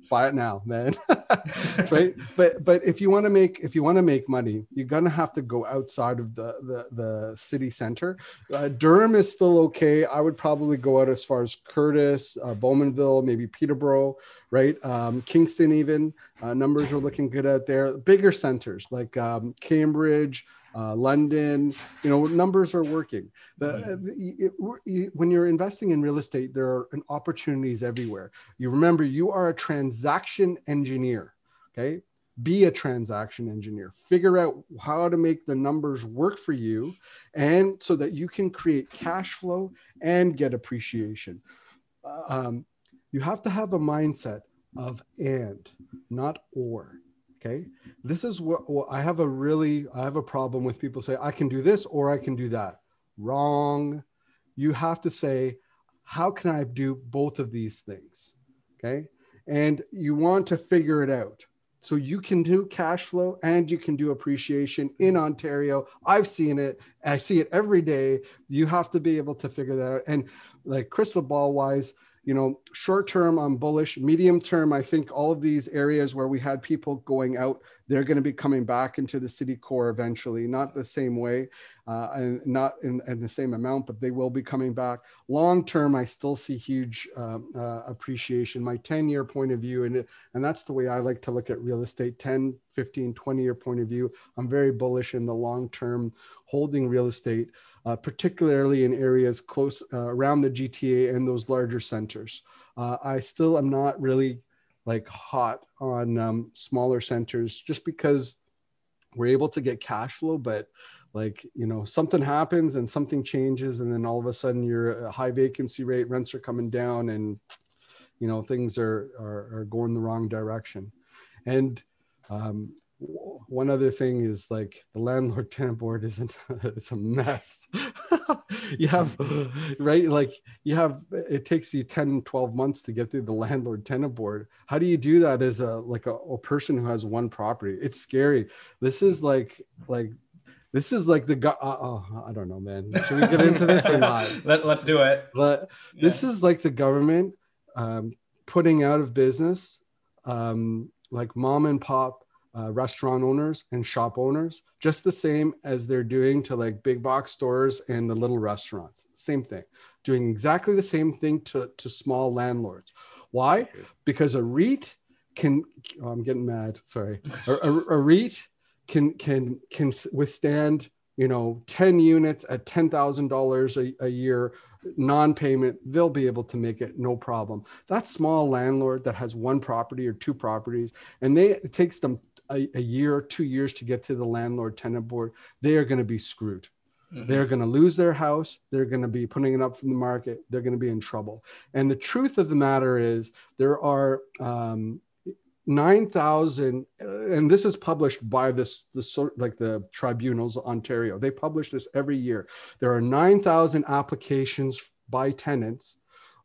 Speaker 3: buy it now, man. *laughs* *laughs* right. But but if you want to make if you want to make money, you're gonna have to go outside of the the, the city center. Uh, Durham is still okay. I would probably go out as far as Courtice, uh, Bowmanville, maybe Peterborough, right? Um, Kingston even uh, numbers are looking good out there. Bigger centers like um, Cambridge uh, London, you know, numbers are working. The, it, it, when you're investing in real estate, there are opportunities everywhere. You remember, you are a transaction engineer. Okay, be a transaction engineer. Figure out how to make the numbers work for you, and so that you can create cash flow and get appreciation. Uh, um, you have to have a mindset of and, not or. Okay. This is what, what, I have a really, I have a problem with people say, I can do this or I can do that. Wrong. You have to say, how can I do both of these things? Okay. And you want to figure it out. So you can do cash flow and you can do appreciation in Ontario. I've seen it. I see it every day. You have to be able to figure that out. And like crystal ball wise, you know, short term, I'm bullish. Medium term, I think all of these areas where we had people going out, they're going to be coming back into the city core eventually, not the same way uh, and not in, in, the same amount, but they will be coming back. Long term, I still see huge uh, uh, appreciation. My 10 year point of view, and, and that's the way I like to look at real estate 10, 15, 20 year point of view. I'm very bullish in the long term holding real estate uh, particularly in areas close uh, around the GTA and those larger centers. Uh, I still am not really like hot on um, smaller centers just because we're able to get cash flow, but like you know something happens and something changes and then all of a sudden you're a high vacancy rate rents are coming down and you know things are are, are going the wrong direction and um, one other thing is like the landlord *laughs* tenant board isn't *laughs* it's a mess *laughs* you have right like you have it takes you 10 12 months to get through the landlord tenant board how do you do that as a like a, a person who has one property it's scary this is like like this is like the uh, oh, I don't know, man. Should we get into this or not?
Speaker 4: Let, us do it.
Speaker 3: But yeah. this is like the government um, putting out of business um, like mom and pop uh, restaurant owners and shop owners, just the same as they're doing to like big box stores and the little restaurants. Same thing. doing exactly the same thing to, to small landlords. Why? Because a REIT can, oh, I'm getting mad, sorry. A, a, a REIT can, can, can withstand, you know, 10 units at $10,000 a year non-payment they'll be able to make it no problem that small landlord that has one property or two properties and they it takes them a, a year or two years to get to the landlord tenant board, they are going to be screwed. Mm-hmm. They're going to lose their house. They're going to be putting it up from the market. They're going to be in trouble. And the truth of the matter is, there are um, 9,000, and this is published by this, the sort like the tribunals, Ontario. They publish this every year. There are 9,000 applications by tenants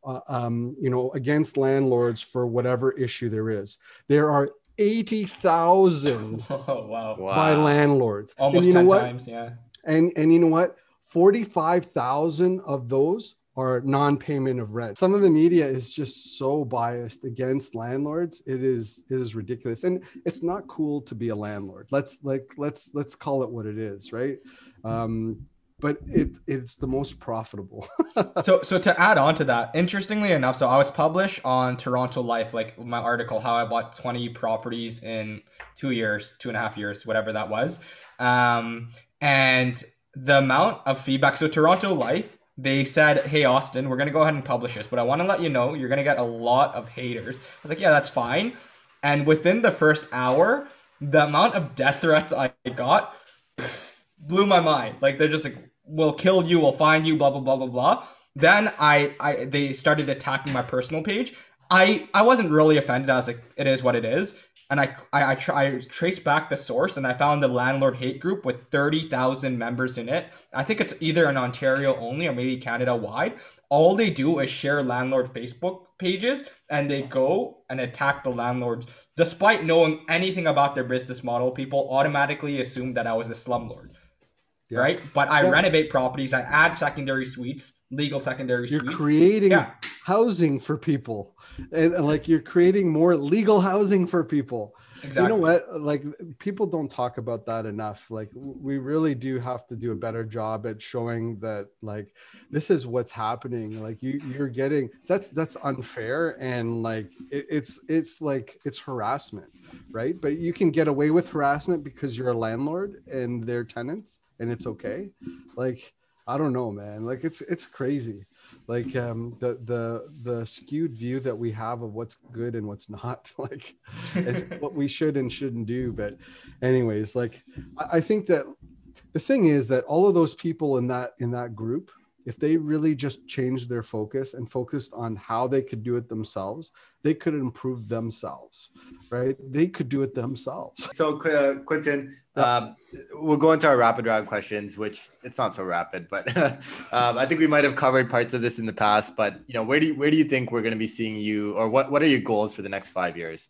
Speaker 3: uh, um, you know, against landlords for whatever issue there is. There are 80,000 *laughs* oh, wow. by landlords.
Speaker 1: Almost 10 times, yeah.
Speaker 3: And and you know what? 45,000 of those are non-payment of rent. Some of the media is just so biased against landlords. It is it is ridiculous. And it's not cool to be a landlord. Let's like let's let's call it what it is, right? Um but it it's the most profitable. *laughs*
Speaker 1: so so to add on to that, interestingly enough, so I was published on Toronto Life, like my article, how I bought 20 properties in two years, two and a half years, whatever that was. Um, and the amount of feedback. So Toronto Life, they said, Hey Austin, we're gonna go ahead and publish this, but I want to let you know you're gonna get a lot of haters. I was like, Yeah, that's fine. And within the first hour, the amount of death threats I got blew my mind. Like they're just like, will kill you, will find you, blah blah blah blah blah. Then I, I they started attacking my personal page. I I wasn't really offended. I was like, it is what it is. And I I I, try, I traced back the source and I found the landlord hate group with thirty thousand members in it. I think it's either in Ontario only or maybe Canada wide. All they do is share landlord Facebook pages and they go and attack the landlords despite knowing anything about their business model. People automatically assume that I was a slumlord yeah. right? But I yeah. renovate properties. I add secondary suites, legal secondary
Speaker 3: you're
Speaker 1: suites.
Speaker 3: You're creating yeah. housing for people, and, like you're creating more legal housing for people. Exactly. You know what? Like people don't talk about that enough. Like we really do have to do a better job at showing that like this is what's happening. Like you you're getting that's that's unfair and like it, it's it's like it's harassment, right? But you can get away with harassment because you're a landlord and they're tenants and it's okay. Like i don't know man. Like it's it's crazy. Like um the the the skewed view that we have of what's good and what's *laughs* not like what we should and shouldn't do. But anyways like I, I think that the thing is that all of those people in that in that group if they really just changed their focus and focused on how they could do it themselves, they could improve themselves, right? They could do it themselves.
Speaker 2: So, uh, Quentin, um, we'll go into our rapid round questions, which it's not so rapid, but *laughs* um, I think we might have covered parts of this in the past. But you know, where do you, where do you think we're going to be seeing you, or what what are your goals for the next five years?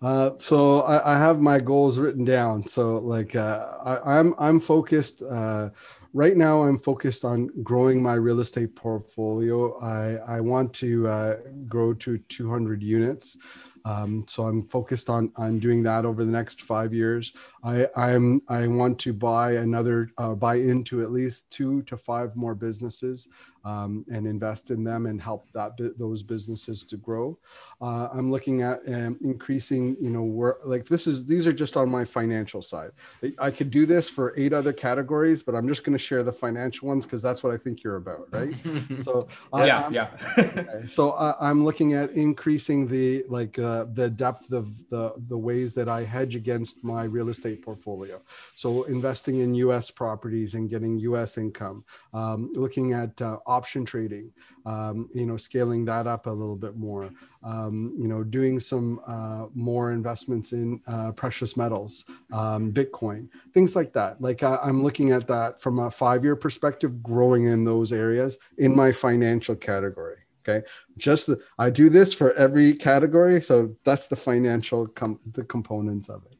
Speaker 3: Uh, so I, I, have my goals written down. So like uh, I, am I'm, I'm focused. Uh, right now i'm focused on growing my real estate portfolio. I, I want to uh, grow to 200 units. Um, so I'm focused on on doing that over the next five years. I I'm I want to buy another uh, buy into at least two to five more businesses um, and invest in them and help that those businesses to grow. Uh, I'm looking at um, increasing, you know, where like this is these are just on my financial side. I could do this for eight other categories, but I'm just going to share the financial ones because that's what I think you're about, right? *laughs*
Speaker 1: so yeah, I'm, yeah. *laughs*
Speaker 3: okay. So I, am looking at increasing the like uh, the depth of the the ways that I hedge against my real estate portfolio. So investing in U.S. properties and getting U.S. income. Um, looking at uh, option trading, um, you know, scaling that up a little bit more, um, you know, doing some uh, more investments in uh, precious metals, um, Bitcoin, things like that. Like I, I'm looking at that from a five year perspective, growing in those areas in my financial category. Okay, just the, I do this for every category, so that's the financial com- the components of it.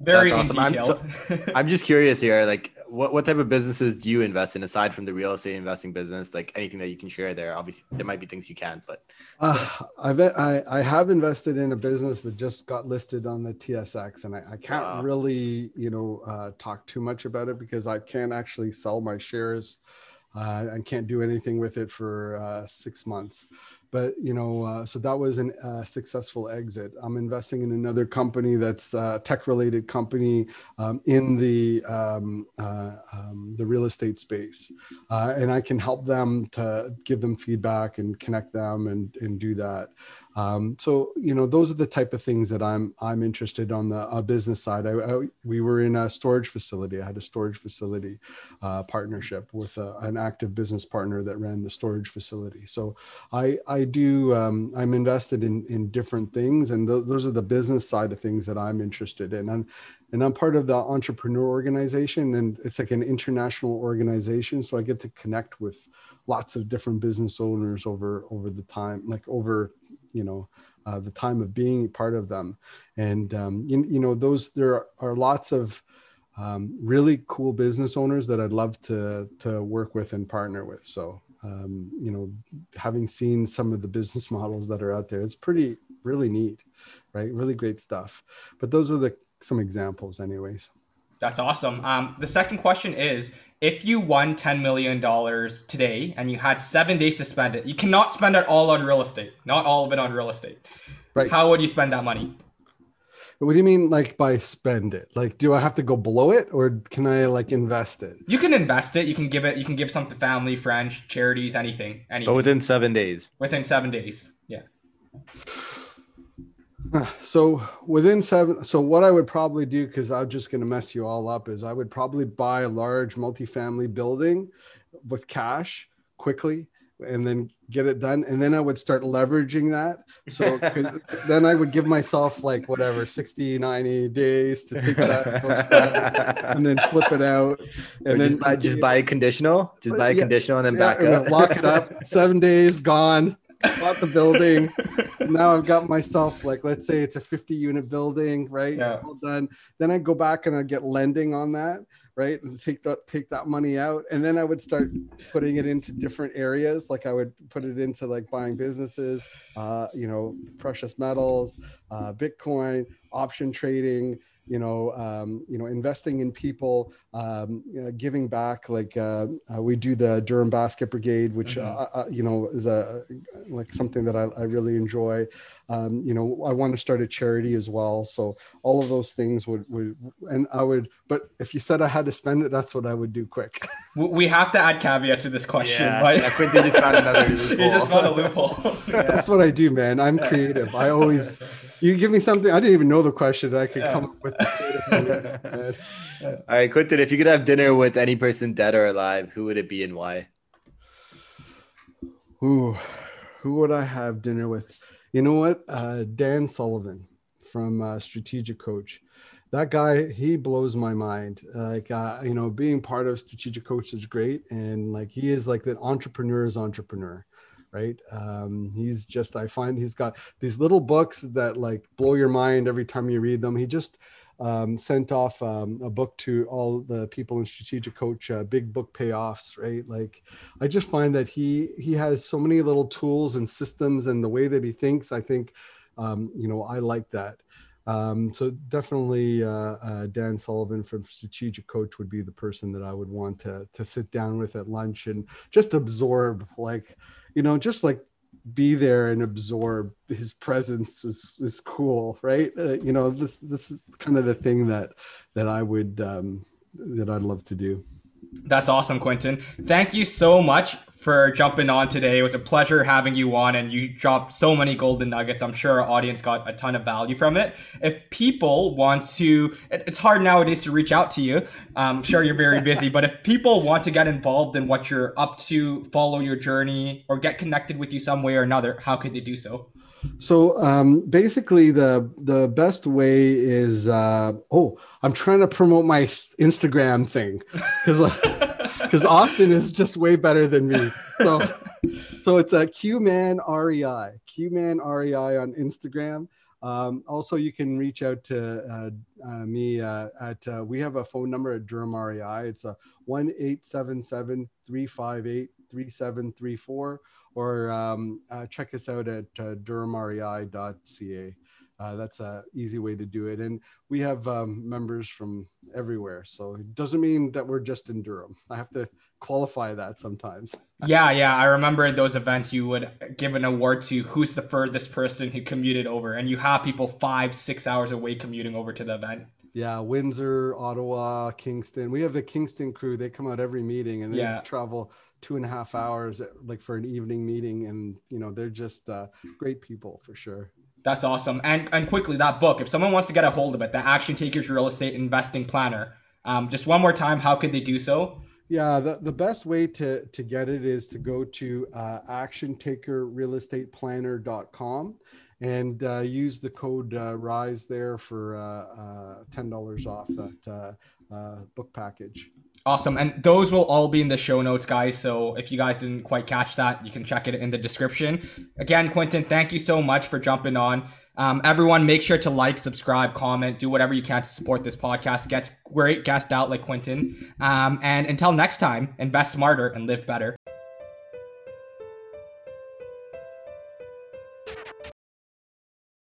Speaker 1: Very awesome. I'm, so, *laughs*
Speaker 2: I'm just curious here, like what, what type of businesses do you invest in aside from the real estate investing business? Like anything that you can share there. Obviously, there might be things you can't, but
Speaker 3: uh, I've I, I have invested in a business that just got listed on the TSX, and I, I can't wow. really you know uh, talk too much about it because I can't actually sell my shares uh, and can't do anything with it for uh, six months but you know uh, so that was a uh, successful exit. I'm investing in another company that's a tech related company um, in the um, uh, um, the real estate space. Uh, and i can help them to give them feedback and connect them and and do that um, so you know, those are the type of things that I'm I'm interested on the uh, business side. I, I, we were in a storage facility. I had a storage facility uh, partnership with a, an active business partner that ran the storage facility. So I I do um, I'm invested in in different things, and th- those are the business side of things that I'm interested in. And and I'm part of the entrepreneur organization, and it's like an international organization. So I get to connect with lots of different business owners over over the time, like over you know uh, the time of being part of them. And um, you, you know those there are lots of um, really cool business owners that i'd love to to work with and partner with. So um, you know having seen some of the business *laughs* models that are out there it's pretty really neat right? Really great stuff. But those are the some examples anyways
Speaker 4: that's awesome. Um, the second question is if you won $10 million today and you had seven days to spend it, you cannot spend it all on real estate, not all of it on real estate. Right. How would you spend that money?
Speaker 3: What do you mean, like by spend it? Like, do I have to go blow it, or can I like invest it?
Speaker 4: You can invest it. You can give it. You can give some to family, friends, charities, anything. Anything.
Speaker 2: But within seven days.
Speaker 4: Within seven days, yeah. *sighs*
Speaker 3: So within seven, so what I would probably do, because I'm just going to mess you all up, is I would probably buy a large multifamily building with cash quickly and then get it done. And then I would start leveraging that. So *laughs* then I would give myself like whatever 60, 90 days to take that and then flip it out. And then
Speaker 2: just buy, just buy a conditional, just uh, buy a yeah, conditional and then yeah, back up.
Speaker 3: Lock it up. Seven days gone bought the building. now I've got myself like let's say it's a 50 unit building, right? Yeah. All done. Then I go back and I get lending on that, right? And take that take that money out. And then I would start putting it into different areas. Like I would put it into like buying businesses, uh, you know, precious metals, uh, Bitcoin, option trading, you know, um, you know, investing in people, um, you know, giving back. Like uh, uh, we do the Durham Basket Brigade, which mm-hmm. uh, uh you know is a like something that I, I really enjoy. Um, you know, I want to start a charity as well. So all of those things would would and I would. But if you said I had to spend it, that's what I would do quick.
Speaker 4: We have to add caveat to this question. Yeah,
Speaker 2: right? yeah Quentin just found *laughs* another
Speaker 4: loophole. you just found a loophole.
Speaker 3: yeah. *laughs* That's what I do, man. I'm creative. I always you give me something I didn't even know the question. I could yeah. come up with. *laughs*
Speaker 2: All right, Quentin, if you could have dinner with any person dead or alive, who would it be and why?
Speaker 3: Ooh, who would I have dinner with? You know what? Uh, Dan Sullivan from uh, Strategic Coach. That guy, he blows my mind. Like, uh, you know, being part of Strategic Coach is great. And like, he is like the entrepreneur's entrepreneur right um, he's just i find he's got these little books that like blow your mind every time you read them he just um, sent off um, a book to all the people in strategic coach uh, big book payoffs right? Like i just find that he he has so many little tools and systems and the way that he thinks i think um, you know i like that. Um, so definitely uh, uh, dan sullivan from strategic coach would be the person that i would want to to sit down with at lunch and just absorb like you know just like be there and absorb his presence is, is cool right? Uh, you know this this is kind of the thing that that i would um that i'd love to do.
Speaker 4: That's awesome quentin. Thank you so much for jumping on today. It was a pleasure having you on, and you dropped so many golden nuggets. I'm sure our audience got a ton of value from it. If people want to, it's hard nowadays to reach out to you. I'm sure you're very *laughs* busy, but if people want to get involved in what you're up to, follow your journey, or get connected with you some way or another, how could they do so?
Speaker 3: So um, basically, the the best way is uh, oh, I'm trying to promote my Instagram thing because. *laughs* Because Austin is just way better than me. So, *laughs* so it's a QMan REI, QMan REI on Instagram. Um, also, you can reach out to uh, uh, me uh, at uh, we have a phone number at Durham REI. It's a one eight seven seven three five eight three seven three four, or um, uh, check us out at uh, durhamrei.ca. uh, that's a easy way to do it. And we have um, members from everywhere, so it doesn't mean that we're just in Durham. I have to qualify that sometimes. *laughs*
Speaker 1: Yeah, yeah, I remember those events. You would give an award to who's the furthest person who commuted over, and you have people five, six hours away commuting over to the event.
Speaker 3: Yeah, Windsor, Ottawa, Kingston. We have the Kingston crew. They come out every meeting and they yeah. travel two and a half hours, like for an evening meeting, and you know they're just uh, great people for sure.
Speaker 1: That's awesome. And and quickly, that book. If someone wants to get a hold of it, the Action Takers Real Estate Investing Planner. Um, just one more time, how could they do so?
Speaker 3: Yeah, the, the best way to, to get it is to go to uh, actiontakerrealestateplanner.com and uh, use the code uh, RISE there for uh, uh, $10 off that uh, book package.
Speaker 1: Awesome. And those will all be in the show notes, guys. So if you guys didn't quite catch that, you can check it in the description. Again, Quentin, thank you so much for jumping on. Um, everyone, make sure to like, subscribe, comment, do whatever you can to support this podcast. Gets great guests out like Quentin. Um, and until next time, invest smarter and live better.